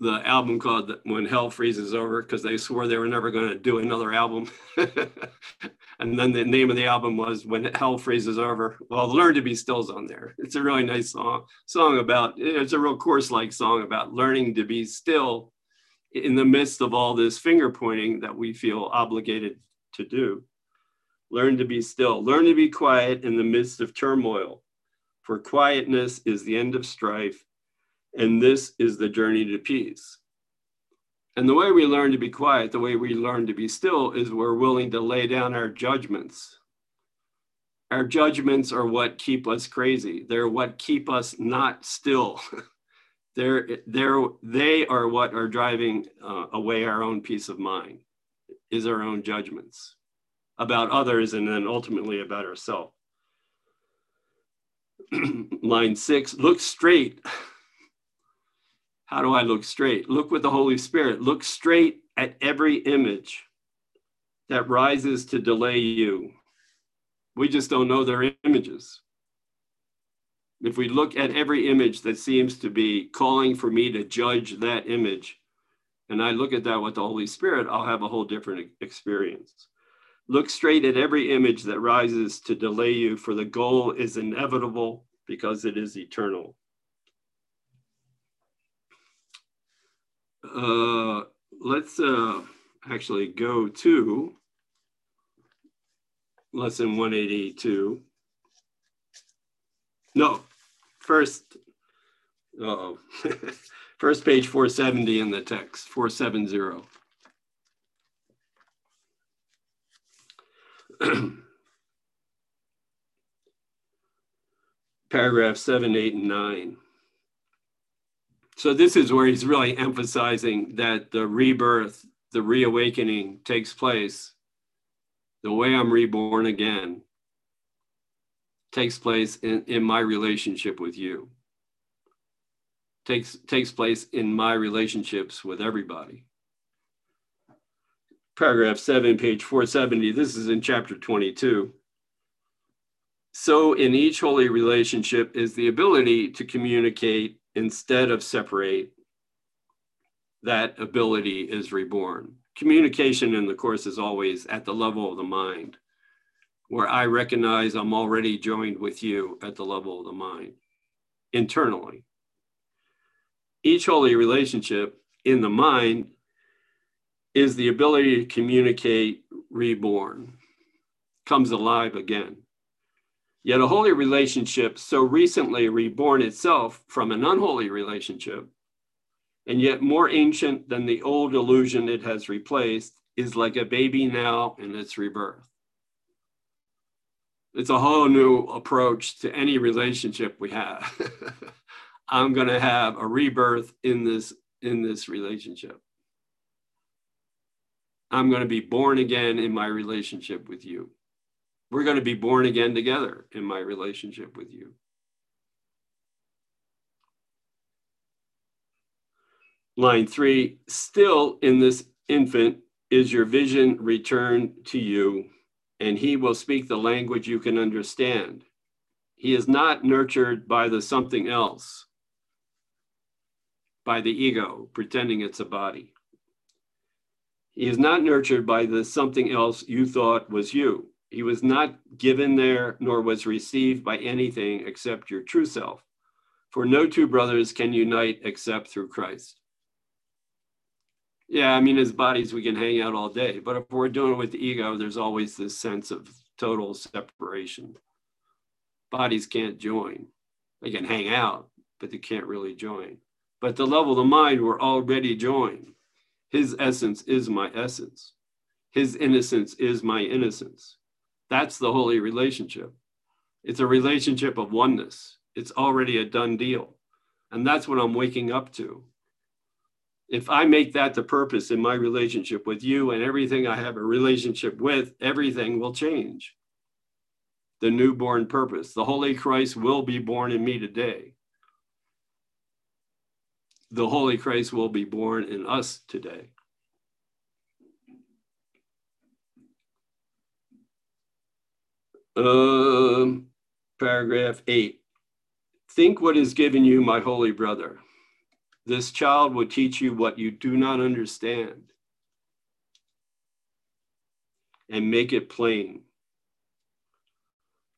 The album called When Hell Freezes Over, because they swore they were never going to do another album. and then the name of the album was When Hell Freezes Over. Well, Learn to Be Still's on there. It's a really nice song, song about, it's a real course like song about learning to be still in the midst of all this finger pointing that we feel obligated to do. Learn to be still, learn to be quiet in the midst of turmoil, for quietness is the end of strife, and this is the journey to peace. And the way we learn to be quiet, the way we learn to be still, is we're willing to lay down our judgments. Our judgments are what keep us crazy. They're what keep us not still. they're, they're, they are what are driving uh, away our own peace of mind, is our own judgments about others and then ultimately about ourselves. Line six, look straight. How do I look straight? Look with the Holy Spirit. Look straight at every image that rises to delay you. We just don't know their images. If we look at every image that seems to be calling for me to judge that image, and I look at that with the Holy Spirit, I'll have a whole different experience. Look straight at every image that rises to delay you, for the goal is inevitable because it is eternal. Uh, let's uh, actually go to lesson 182. No, first, oh, first page 470 in the text, 470. Paragraph seven, eight, and nine. So this is where he's really emphasizing that the rebirth, the reawakening takes place. The way I'm reborn again takes place in, in my relationship with you. Takes takes place in my relationships with everybody. Paragraph 7, page 470. This is in chapter 22. So, in each holy relationship is the ability to communicate instead of separate, that ability is reborn. Communication in the Course is always at the level of the mind, where I recognize I'm already joined with you at the level of the mind, internally. Each holy relationship in the mind is the ability to communicate reborn, comes alive again. Yet a holy relationship so recently reborn itself from an unholy relationship, and yet more ancient than the old illusion it has replaced, is like a baby now in its rebirth. It's a whole new approach to any relationship we have. I'm going to have a rebirth in this in this relationship. I'm going to be born again in my relationship with you. We're going to be born again together in my relationship with you. Line three, still in this infant is your vision returned to you, and he will speak the language you can understand. He is not nurtured by the something else, by the ego, pretending it's a body. He is not nurtured by the something else you thought was you. He was not given there nor was received by anything except your true self. For no two brothers can unite except through Christ. Yeah, I mean, as bodies, we can hang out all day, but if we're doing it with the ego, there's always this sense of total separation. Bodies can't join. They can hang out, but they can't really join. But the level of the mind, we're already joined. His essence is my essence. His innocence is my innocence. That's the holy relationship. It's a relationship of oneness. It's already a done deal. And that's what I'm waking up to. If I make that the purpose in my relationship with you and everything I have a relationship with, everything will change. The newborn purpose. The Holy Christ will be born in me today. The Holy Christ will be born in us today. Um, paragraph eight. Think what is given you, my holy brother. This child will teach you what you do not understand and make it plain.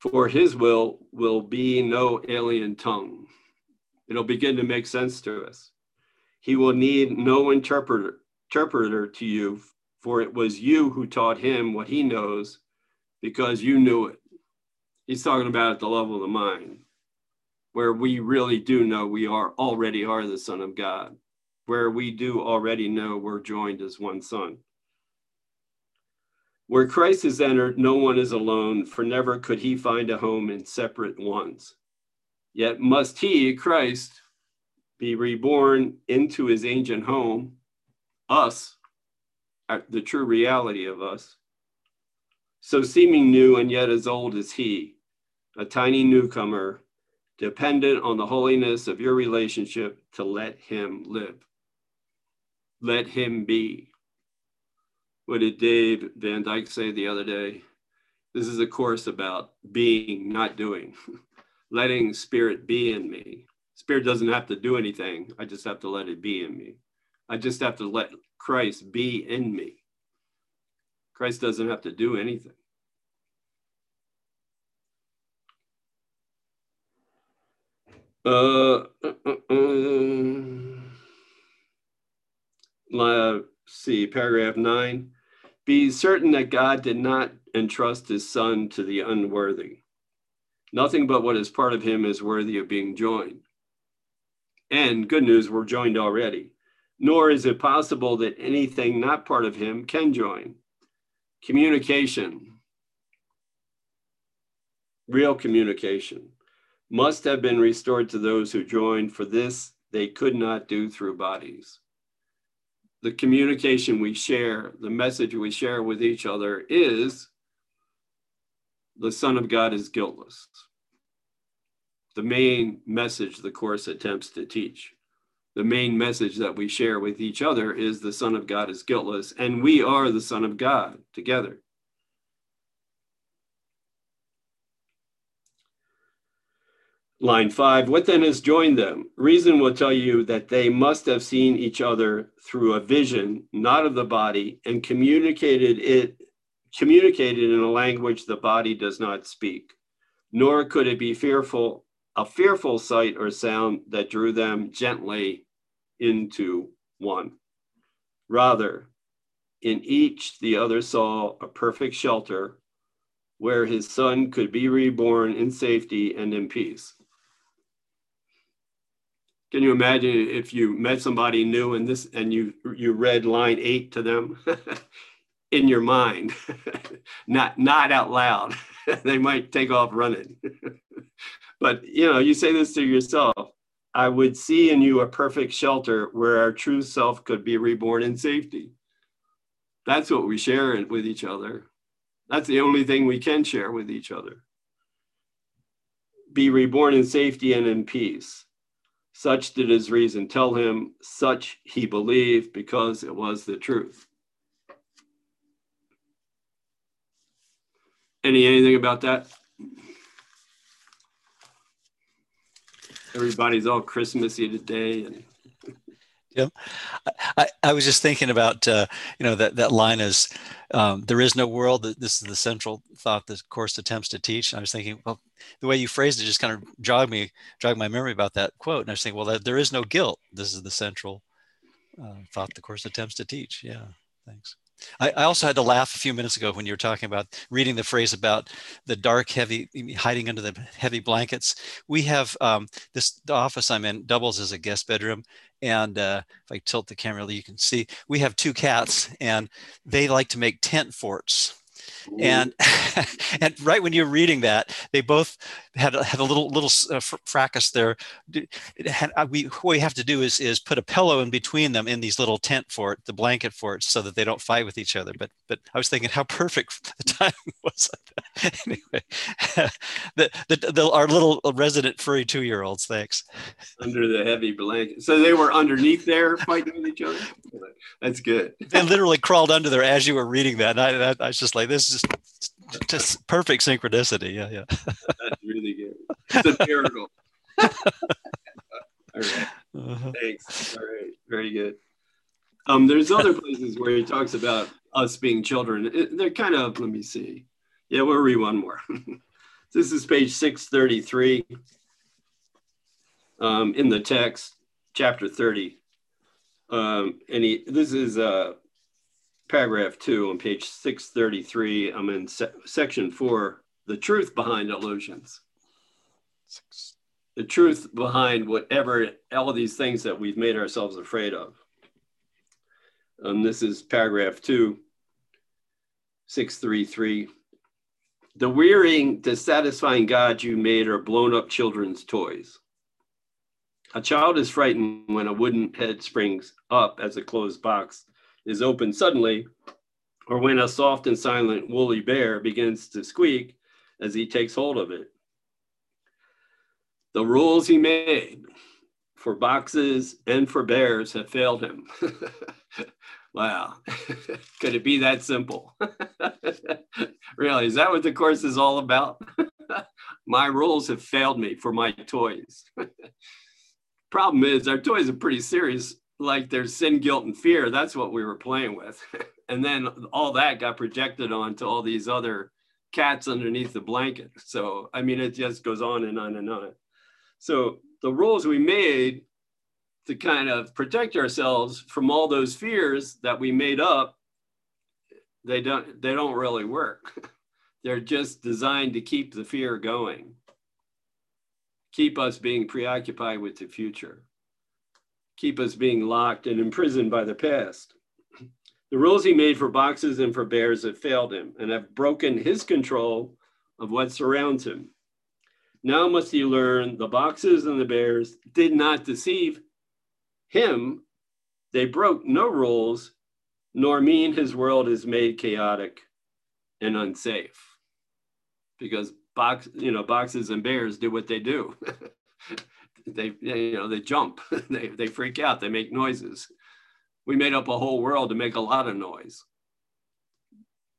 For his will will be no alien tongue. It'll begin to make sense to us. He will need no interpreter, interpreter to you, for it was you who taught him what he knows because you knew it. He's talking about at the level of the mind, where we really do know we are already are the Son of God, where we do already know we're joined as one Son. Where Christ is entered, no one is alone, for never could he find a home in separate ones. Yet must he, Christ, be reborn into his ancient home, us, uh, the true reality of us, so seeming new and yet as old as he, a tiny newcomer, dependent on the holiness of your relationship to let him live. Let him be. What did Dave Van Dyke say the other day? This is a course about being, not doing, letting spirit be in me. Spirit doesn't have to do anything. I just have to let it be in me. I just have to let Christ be in me. Christ doesn't have to do anything. Uh, uh, uh, uh, see, paragraph nine. Be certain that God did not entrust his son to the unworthy. Nothing but what is part of him is worthy of being joined. And good news, we're joined already. Nor is it possible that anything not part of him can join. Communication, real communication, must have been restored to those who joined, for this they could not do through bodies. The communication we share, the message we share with each other is the Son of God is guiltless. The main message the Course attempts to teach. The main message that we share with each other is the Son of God is guiltless, and we are the Son of God together. Line five, what then has joined them? Reason will tell you that they must have seen each other through a vision, not of the body, and communicated it communicated in a language the body does not speak. Nor could it be fearful, a fearful sight or sound that drew them gently into one. Rather, in each the other saw a perfect shelter where his son could be reborn in safety and in peace. Can you imagine if you met somebody new and this and you you read line eight to them in your mind, not not out loud. they might take off running. but you know, you say this to yourself. I would see in you a perfect shelter where our true self could be reborn in safety. That's what we share with each other. That's the only thing we can share with each other. Be reborn in safety and in peace. Such did his reason tell him, such he believed because it was the truth. Any anything about that? Everybody's all Christmassy today and Yep. I, I was just thinking about, uh, you know, that, that line is, um, there is no world. This is the central thought the course attempts to teach. And I was thinking, well, the way you phrased it just kind of jogged me, jogged my memory about that quote. And I was thinking, well, that, there is no guilt. This is the central uh, thought the course attempts to teach. Yeah, thanks. I, I, also had to laugh a few minutes ago when you were talking about reading the phrase about the dark, heavy, hiding under the heavy blankets. We have um, this the office I'm in doubles as a guest bedroom, and uh, if I tilt the camera, you can see we have two cats, and they like to make tent forts. and and right when you're reading that, they both had had a little little uh, fracas there. Had, uh, we what we have to do is is put a pillow in between them in these little tent fort, the blanket forts, so that they don't fight with each other. But but I was thinking how perfect the timing was. anyway, the, the, the our little resident furry two year olds. Thanks. Under the heavy blanket, so they were underneath there fighting with each other. That's good. they literally crawled under there as you were reading that. And I, I, I was just like, this is just, just perfect synchronicity. Yeah, yeah. That's really good. It's a miracle. All right. Uh-huh. Thanks. All right. Very good. Um, there's other places where he talks about us being children. It, they're kind of, let me see. Yeah, we'll read one more. this is page 633 um, in the text, chapter 30. Um, and he, this is uh, paragraph two on page 633. I'm in se- section four, the truth behind illusions. Six. The truth behind whatever, all these things that we've made ourselves afraid of. And this is paragraph two, 633. The wearying, dissatisfying gods you made are blown up children's toys. A child is frightened when a wooden head springs up as a closed box is opened suddenly, or when a soft and silent woolly bear begins to squeak as he takes hold of it. The rules he made for boxes and for bears have failed him. wow. Could it be that simple? really, is that what the course is all about? my rules have failed me for my toys. Problem is, our toys are pretty serious. Like there's sin, guilt, and fear. That's what we were playing with. and then all that got projected onto all these other cats underneath the blanket. So, I mean, it just goes on and on and on. So, the rules we made to kind of protect ourselves from all those fears that we made up, they don't they don't really work. They're just designed to keep the fear going keep us being preoccupied with the future, keep us being locked and imprisoned by the past. The rules he made for boxes and for bears have failed him and have broken his control of what surrounds him. Now must he learn the boxes and the bears did not deceive him. They broke no rules, nor mean his world is made chaotic and unsafe. Because box, you know, boxes and bears do what they do. they, you know, they jump, they, they freak out, they make noises. We made up a whole world to make a lot of noise.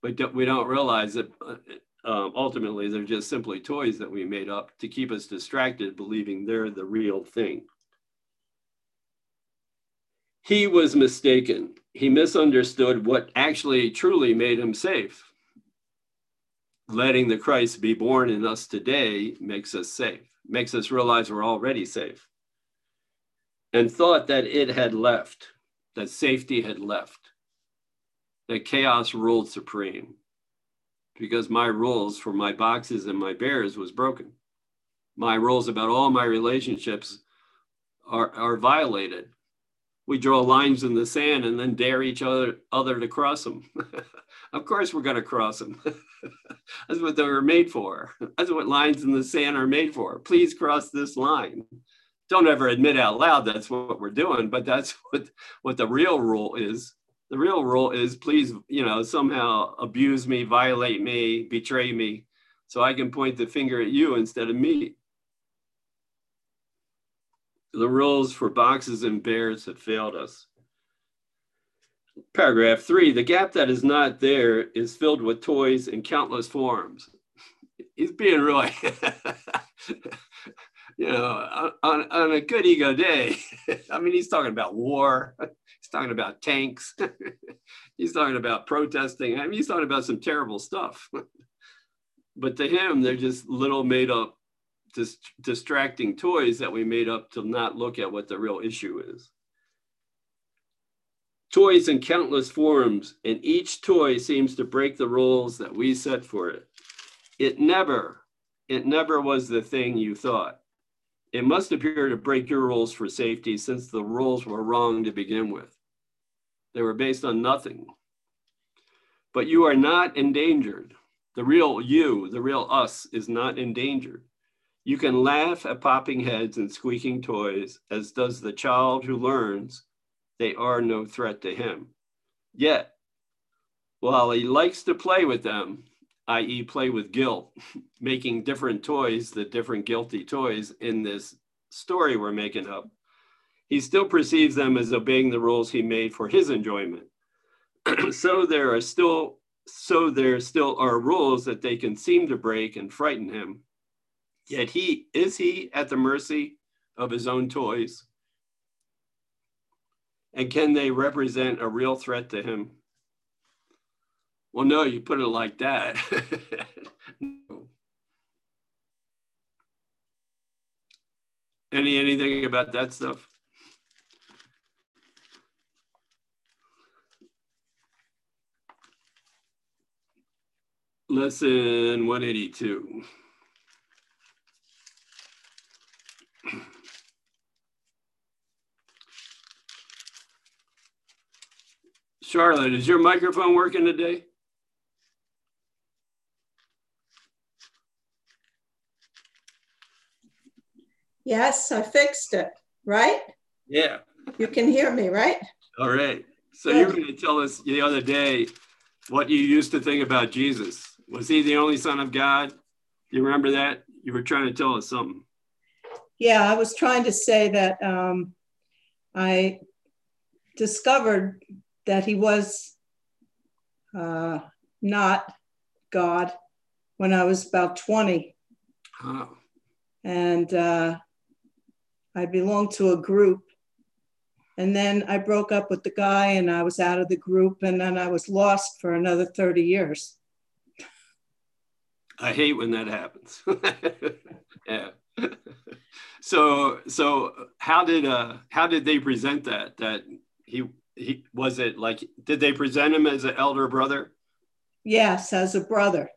But we don't realize that uh, um, ultimately they're just simply toys that we made up to keep us distracted, believing they're the real thing. He was mistaken. He misunderstood what actually truly made him safe letting the Christ be born in us today makes us safe, makes us realize we're already safe. And thought that it had left, that safety had left, that chaos ruled supreme because my rules for my boxes and my bears was broken. My rules about all my relationships are, are violated. We draw lines in the sand and then dare each other, other to cross them. of course, we're going to cross them. That's what they were made for. That's what lines in the sand are made for. Please cross this line. Don't ever admit out loud that's what we're doing, but that's what, what the real rule is. The real rule is please, you know, somehow abuse me, violate me, betray me, so I can point the finger at you instead of me. The rules for boxes and bears have failed us. Paragraph three, the gap that is not there is filled with toys in countless forms. He's being really, you know, on, on a good ego day. I mean, he's talking about war. He's talking about tanks. he's talking about protesting. I mean, he's talking about some terrible stuff. but to him, they're just little made up, dis- distracting toys that we made up to not look at what the real issue is toys in countless forms, and each toy seems to break the rules that we set for it. It never, it never was the thing you thought. It must appear to break your rules for safety since the rules were wrong to begin with. They were based on nothing. but you are not endangered. The real you, the real us, is not endangered. You can laugh at popping heads and squeaking toys, as does the child who learns they are no threat to him. Yet, while he likes to play with them, i.e., play with guilt, making different toys, the different guilty toys in this story we're making up, he still perceives them as obeying the rules he made for his enjoyment. so there are still so there still are rules that they can seem to break and frighten him. Yet he is he at the mercy of his own toys? And can they represent a real threat to him? Well, no, you put it like that. Any anything about that stuff? Lesson 182. Charlotte, is your microphone working today? Yes, I fixed it, right? Yeah. You can hear me, right? All right. So you were going to tell us the other day what you used to think about Jesus. Was he the only son of God? You remember that? You were trying to tell us something. Yeah, I was trying to say that um, I discovered that he was uh, not God when I was about 20. Oh. And uh, I belonged to a group. And then I broke up with the guy and I was out of the group. And then I was lost for another 30 years. I hate when that happens. yeah. so so how did uh how did they present that that he he was it like did they present him as an elder brother? Yes, as a brother.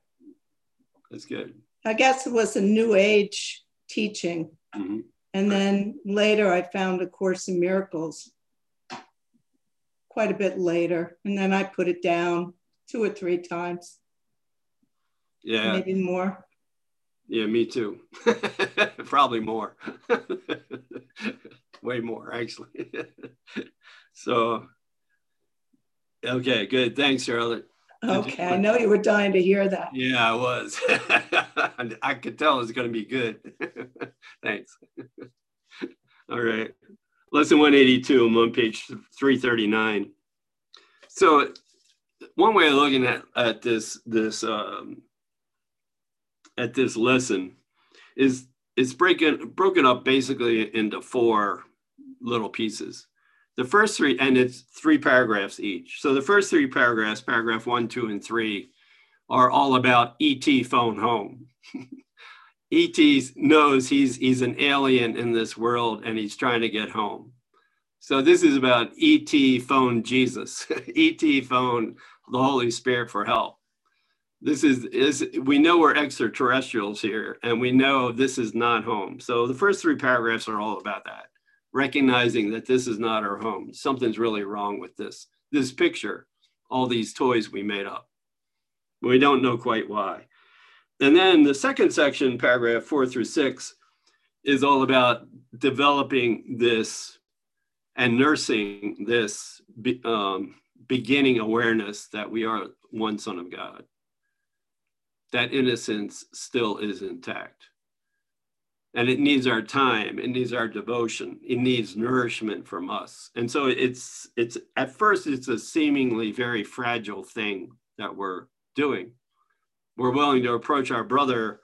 That's good. I guess it was a new age teaching. Mhm. And then later I found A Course in Miracles quite a bit later. And then I put it down two or three times, Yeah. maybe more. Yeah, me too. Probably more. Way more, actually. so, okay, good. Thanks, Charlotte. Okay, I know you were dying to hear that. Yeah, I was. I could tell it's going to be good. Thanks. All right. Lesson 182, I'm on page 339. So, one way of looking at, at this this um, at this lesson is it's breaking broken up basically into four little pieces. The first three, and it's three paragraphs each. So the first three paragraphs, paragraph one, two, and three, are all about ET phone home. ET knows he's he's an alien in this world and he's trying to get home. So this is about ET phone Jesus, ET phone the Holy Spirit for help. This is is we know we're extraterrestrials here and we know this is not home. So the first three paragraphs are all about that recognizing that this is not our home. Something's really wrong with this. This picture, all these toys we made up. We don't know quite why. And then the second section, paragraph four through six, is all about developing this and nursing this um, beginning awareness that we are one Son of God. That innocence still is intact and it needs our time it needs our devotion it needs nourishment from us. And so it's it's at first it's a seemingly very fragile thing that we're doing. We're willing to approach our brother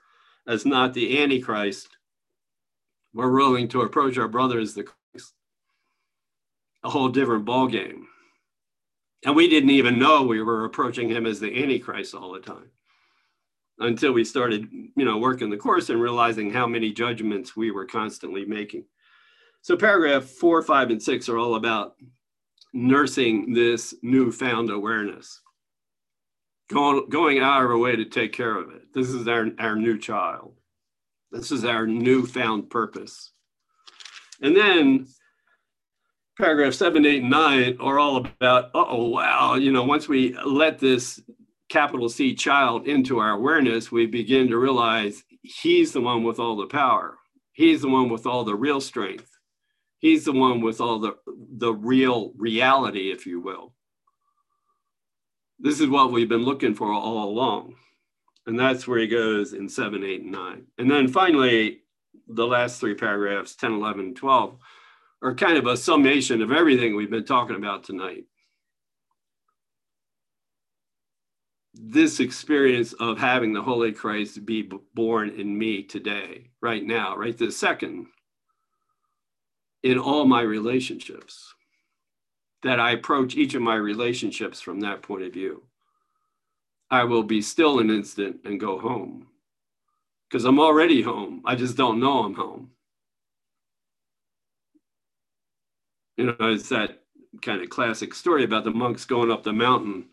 as not the antichrist. We're willing to approach our brother as the christ. A whole different ball game and we didn't even know we were approaching him as the antichrist all the time until we started, you know, working the course and realizing how many judgments we were constantly making. So paragraph four, five, and six are all about nursing this newfound awareness, going, going out of our way to take care of it. This is our, our new child. This is our newfound purpose. And then paragraph seven, eight, and nine are all about, oh, wow, you know, once we let this capital C child into our awareness, we begin to realize he's the one with all the power. He's the one with all the real strength. He's the one with all the, the real reality, if you will. This is what we've been looking for all along. And that's where he goes in 7, 8, and 9. And then finally, the last three paragraphs, 10, 11, 12, are kind of a summation of everything we've been talking about tonight. This experience of having the Holy Christ be born in me today, right now, right this second, in all my relationships, that I approach each of my relationships from that point of view. I will be still an instant and go home because I'm already home. I just don't know I'm home. You know, it's that kind of classic story about the monks going up the mountain.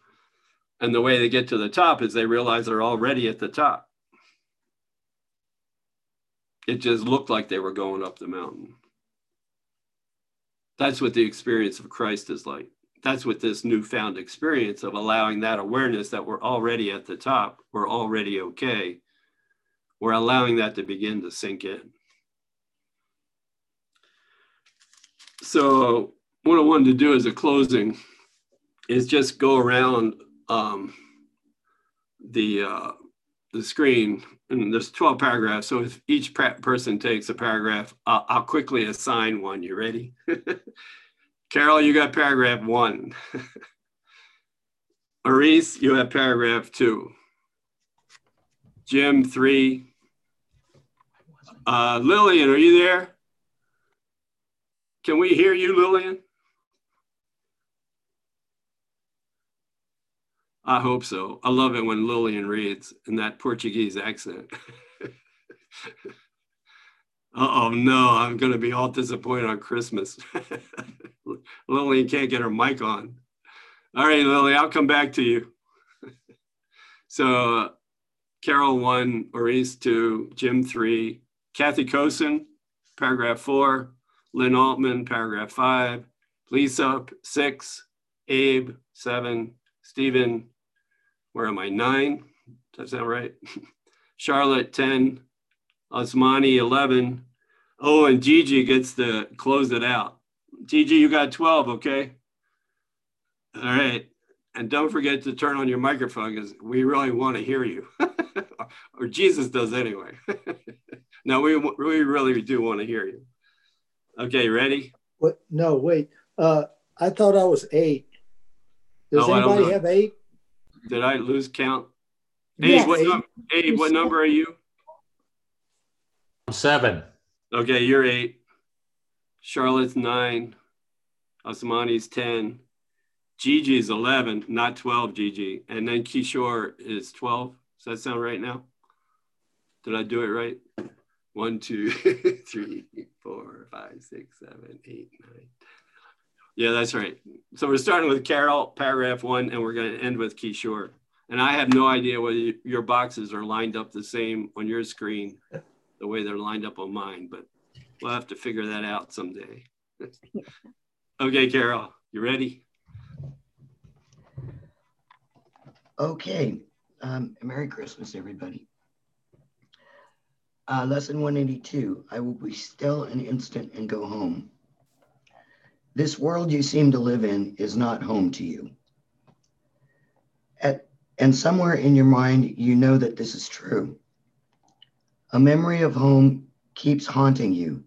And the way they get to the top is they realize they're already at the top. It just looked like they were going up the mountain. That's what the experience of Christ is like. That's what this newfound experience of allowing that awareness that we're already at the top, we're already okay, we're allowing that to begin to sink in. So, what I wanted to do as a closing is just go around um, the uh, the screen, and there's 12 paragraphs. So if each person takes a paragraph, I'll, I'll quickly assign one. You ready? Carol, you got paragraph one. Maurice, you have paragraph two. Jim, three. Uh, Lillian, are you there? Can we hear you, Lillian? I hope so. I love it when Lillian reads in that Portuguese accent. oh no, I'm going to be all disappointed on Christmas. Lillian can't get her mic on. All right, Lily, I'll come back to you. so, uh, Carol one, Maurice two, Jim three, Kathy Cosin, paragraph four, Lynn Altman, paragraph five, Lisa six, Abe seven, Stephen where am I? Nine? Does that sound right? Charlotte, 10. Osmani, 11. Oh, and Gigi gets to close it out. Gigi, you got 12, okay? All right. And don't forget to turn on your microphone because we really want to hear you. or Jesus does anyway. no, we, we really do want to hear you. Okay, ready? What? No, wait. Uh, I thought I was eight. Does anybody have eight? Did I lose count? Yes. Abe, what, num- Abe, what number are you? Seven. Okay, you're eight. Charlotte's nine. Osmani's 10. Gigi's 11, not 12, Gigi. And then Kishore is 12. Does that sound right now? Did I do it right? One, two, three, four, five, six, seven, eight, nine, yeah, that's right. So we're starting with Carol, paragraph one, and we're going to end with Kishore. And I have no idea whether your boxes are lined up the same on your screen, the way they're lined up on mine, but we'll have to figure that out someday. okay, Carol, you ready? Okay. Um, Merry Christmas, everybody. Uh, lesson 182 I will be still an instant and go home. This world you seem to live in is not home to you. At, and somewhere in your mind, you know that this is true. A memory of home keeps haunting you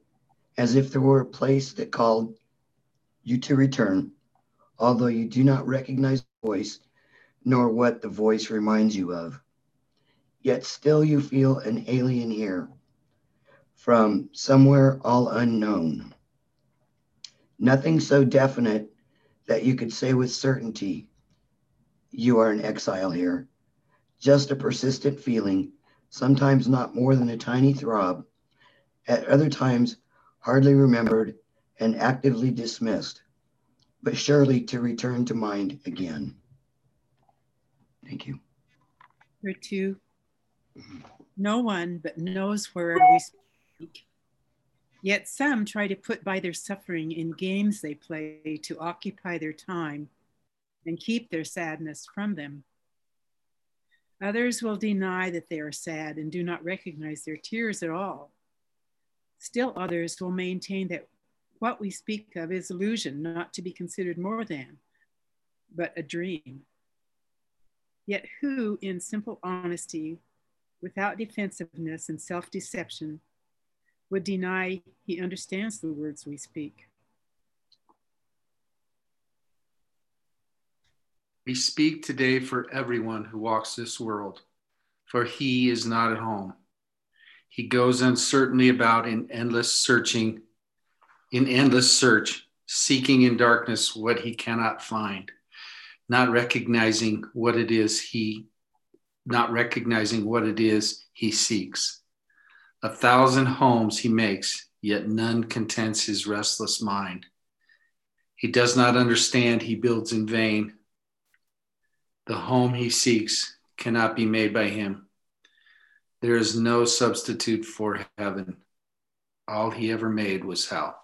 as if there were a place that called you to return, although you do not recognize the voice nor what the voice reminds you of. Yet still you feel an alien here from somewhere all unknown. Nothing so definite that you could say with certainty, you are an exile here. Just a persistent feeling, sometimes not more than a tiny throb, at other times hardly remembered and actively dismissed, but surely to return to mind again. Thank you. Number 2 mm-hmm. No one but knows where we speak Yet some try to put by their suffering in games they play to occupy their time and keep their sadness from them. Others will deny that they are sad and do not recognize their tears at all. Still, others will maintain that what we speak of is illusion, not to be considered more than, but a dream. Yet, who, in simple honesty, without defensiveness and self deception, would deny he understands the words we speak? We speak today for everyone who walks this world, for he is not at home. He goes uncertainly about in endless searching, in endless search, seeking in darkness what he cannot find, not recognizing what it is he not recognizing what it is he seeks. A thousand homes he makes, yet none contents his restless mind. He does not understand, he builds in vain the home he seeks cannot be made by him. There is no substitute for heaven. All he ever made was hell.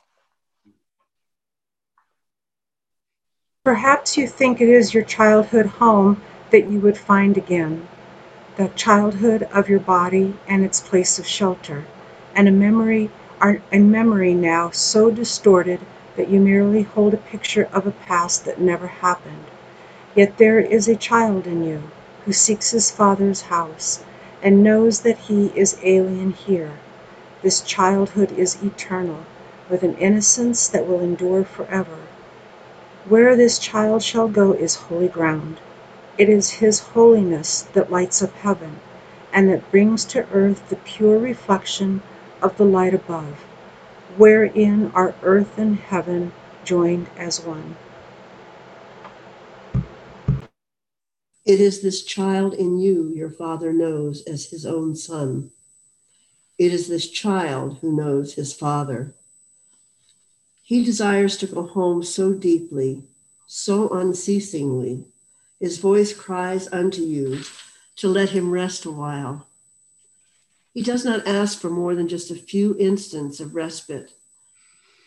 Perhaps you think it is your childhood home that you would find again, the childhood of your body and its place of shelter, and a memory, are a memory now so distorted that you merely hold a picture of a past that never happened. Yet there is a child in you who seeks his father's house and knows that he is alien here. This childhood is eternal, with an innocence that will endure forever. Where this child shall go is holy ground. It is his holiness that lights up heaven, and that brings to earth the pure reflection of the light above, wherein are earth and heaven joined as one. It is this child in you your father knows as his own son. It is this child who knows his father. He desires to go home so deeply, so unceasingly. His voice cries unto you to let him rest a while. He does not ask for more than just a few instants of respite,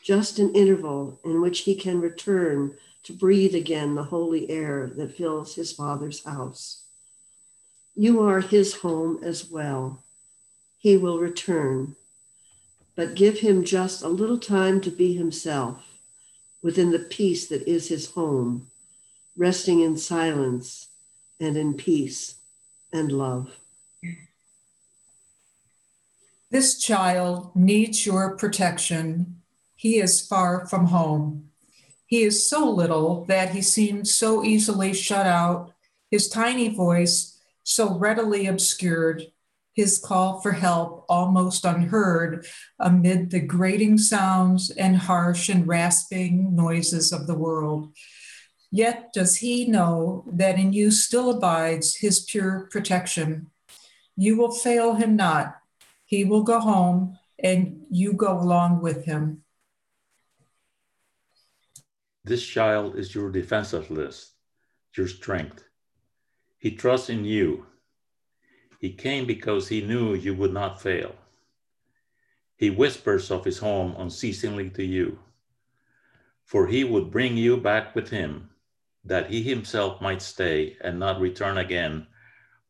just an interval in which he can return to breathe again the holy air that fills his Father's house. You are his home as well. He will return, but give him just a little time to be himself within the peace that is his home, resting in silence and in peace and love. This child needs your protection. He is far from home. He is so little that he seems so easily shut out, his tiny voice so readily obscured, his call for help almost unheard amid the grating sounds and harsh and rasping noises of the world. Yet does he know that in you still abides his pure protection. You will fail him not. He will go home and you go along with him. This child is your defensiveness, your strength. He trusts in you. He came because he knew you would not fail. He whispers of his home unceasingly to you, for he would bring you back with him, that he himself might stay and not return again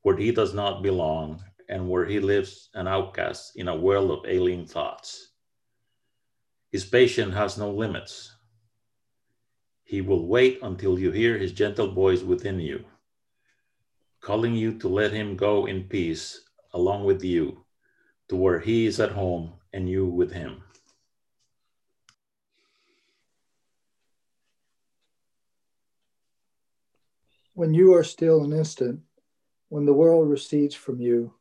where he does not belong and where he lives an outcast in a world of alien thoughts. His patience has no limits he will wait until you hear his gentle voice within you, calling you to let him go in peace along with you to where he is at home and you with him. When you are still an instant, when the world recedes from you,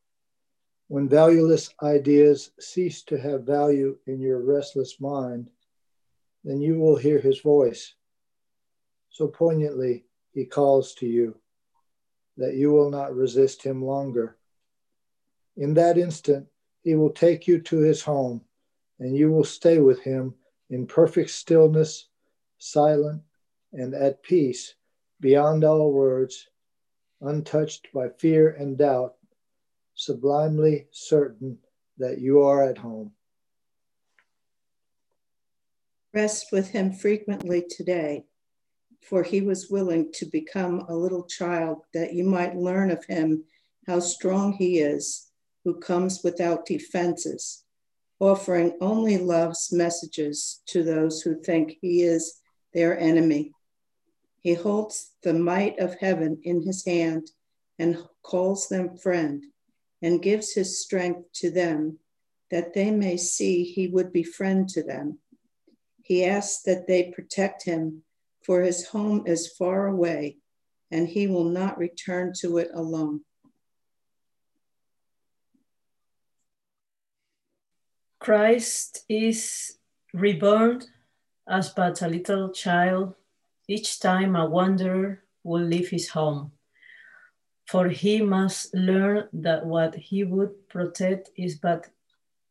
when valueless ideas cease to have value in your restless mind, then you will hear his voice so poignantly he calls to you that you will not resist him longer. In that instant, he will take you to his home, and you will stay with him in perfect stillness, silent, and at peace beyond all words, untouched by fear and doubt, sublimely certain that you are at home. Rest with him frequently today for he was willing to become a little child that you might learn of him how strong he is, who comes without defenses, offering only love's messages to those who think he is their enemy. He holds the might of heaven in his hand and calls them friend and gives his strength to them that they may see he would be friend to them. He asks that they protect him, for his home is far away and he will not return to it alone. Christ is reborn as but a little child. Each time a wanderer will leave his home. For he must learn that what he would protect is but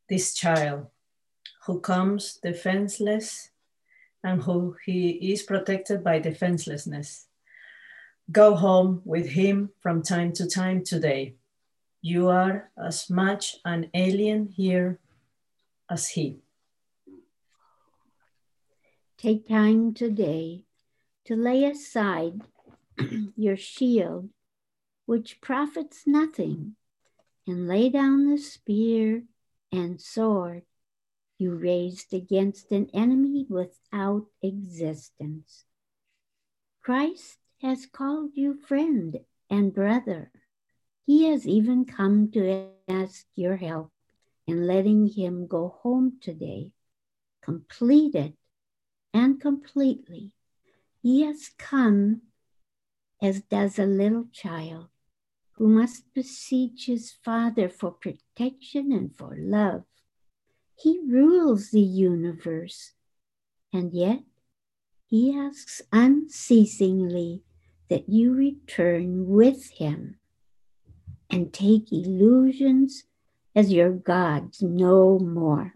this child who comes defenseless and who he is protected by defenselessness. Go home with him from time to time today. You are as much an alien here as he. Take time today to lay aside your shield, which profits nothing, and lay down the spear and sword you raised against an enemy without existence. Christ has called you friend and brother. He has even come to ask your help in letting him go home today, completed and completely. He has come as does a little child who must beseech his father for protection and for love. He rules the universe, and yet he asks unceasingly that you return with him and take illusions as your gods no more.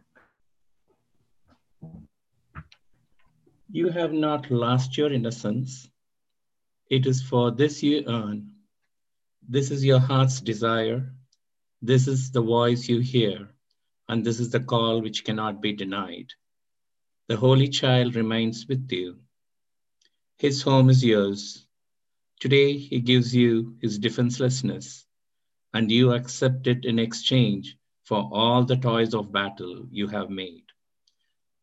You have not lost your innocence. It is for this you earn. This is your heart's desire. This is the voice you hear and this is the call which cannot be denied. The Holy Child remains with you. His home is yours. Today, he gives you his defenselessness, and you accept it in exchange for all the toys of battle you have made.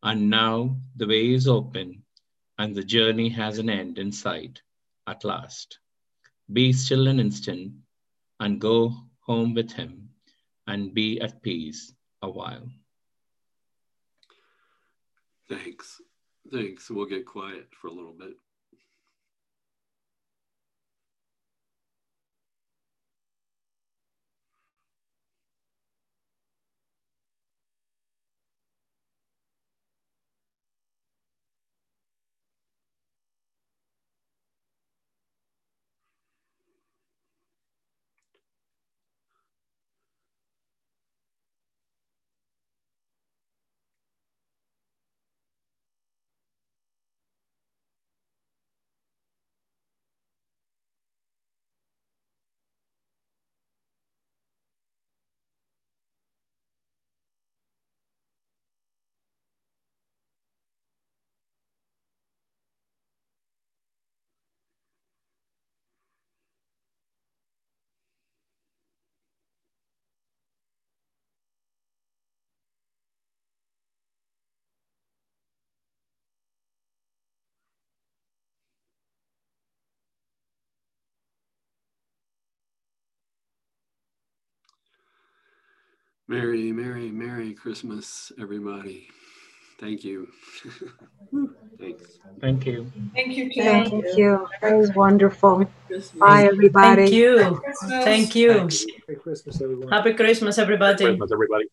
And now the way is open, and the journey has an end in sight at last. Be still an instant and go home with him and be at peace a while. Thanks. Thanks. We'll get quiet for a little bit. Merry, Merry, Merry Christmas, everybody. Thank you. Thanks. Thank you. Thank you, Kim. Thank you. That was wonderful. Bye, everybody. Thank you. Thank you. Happy Christmas, everyone. Happy Christmas, everybody. Happy Christmas, everybody.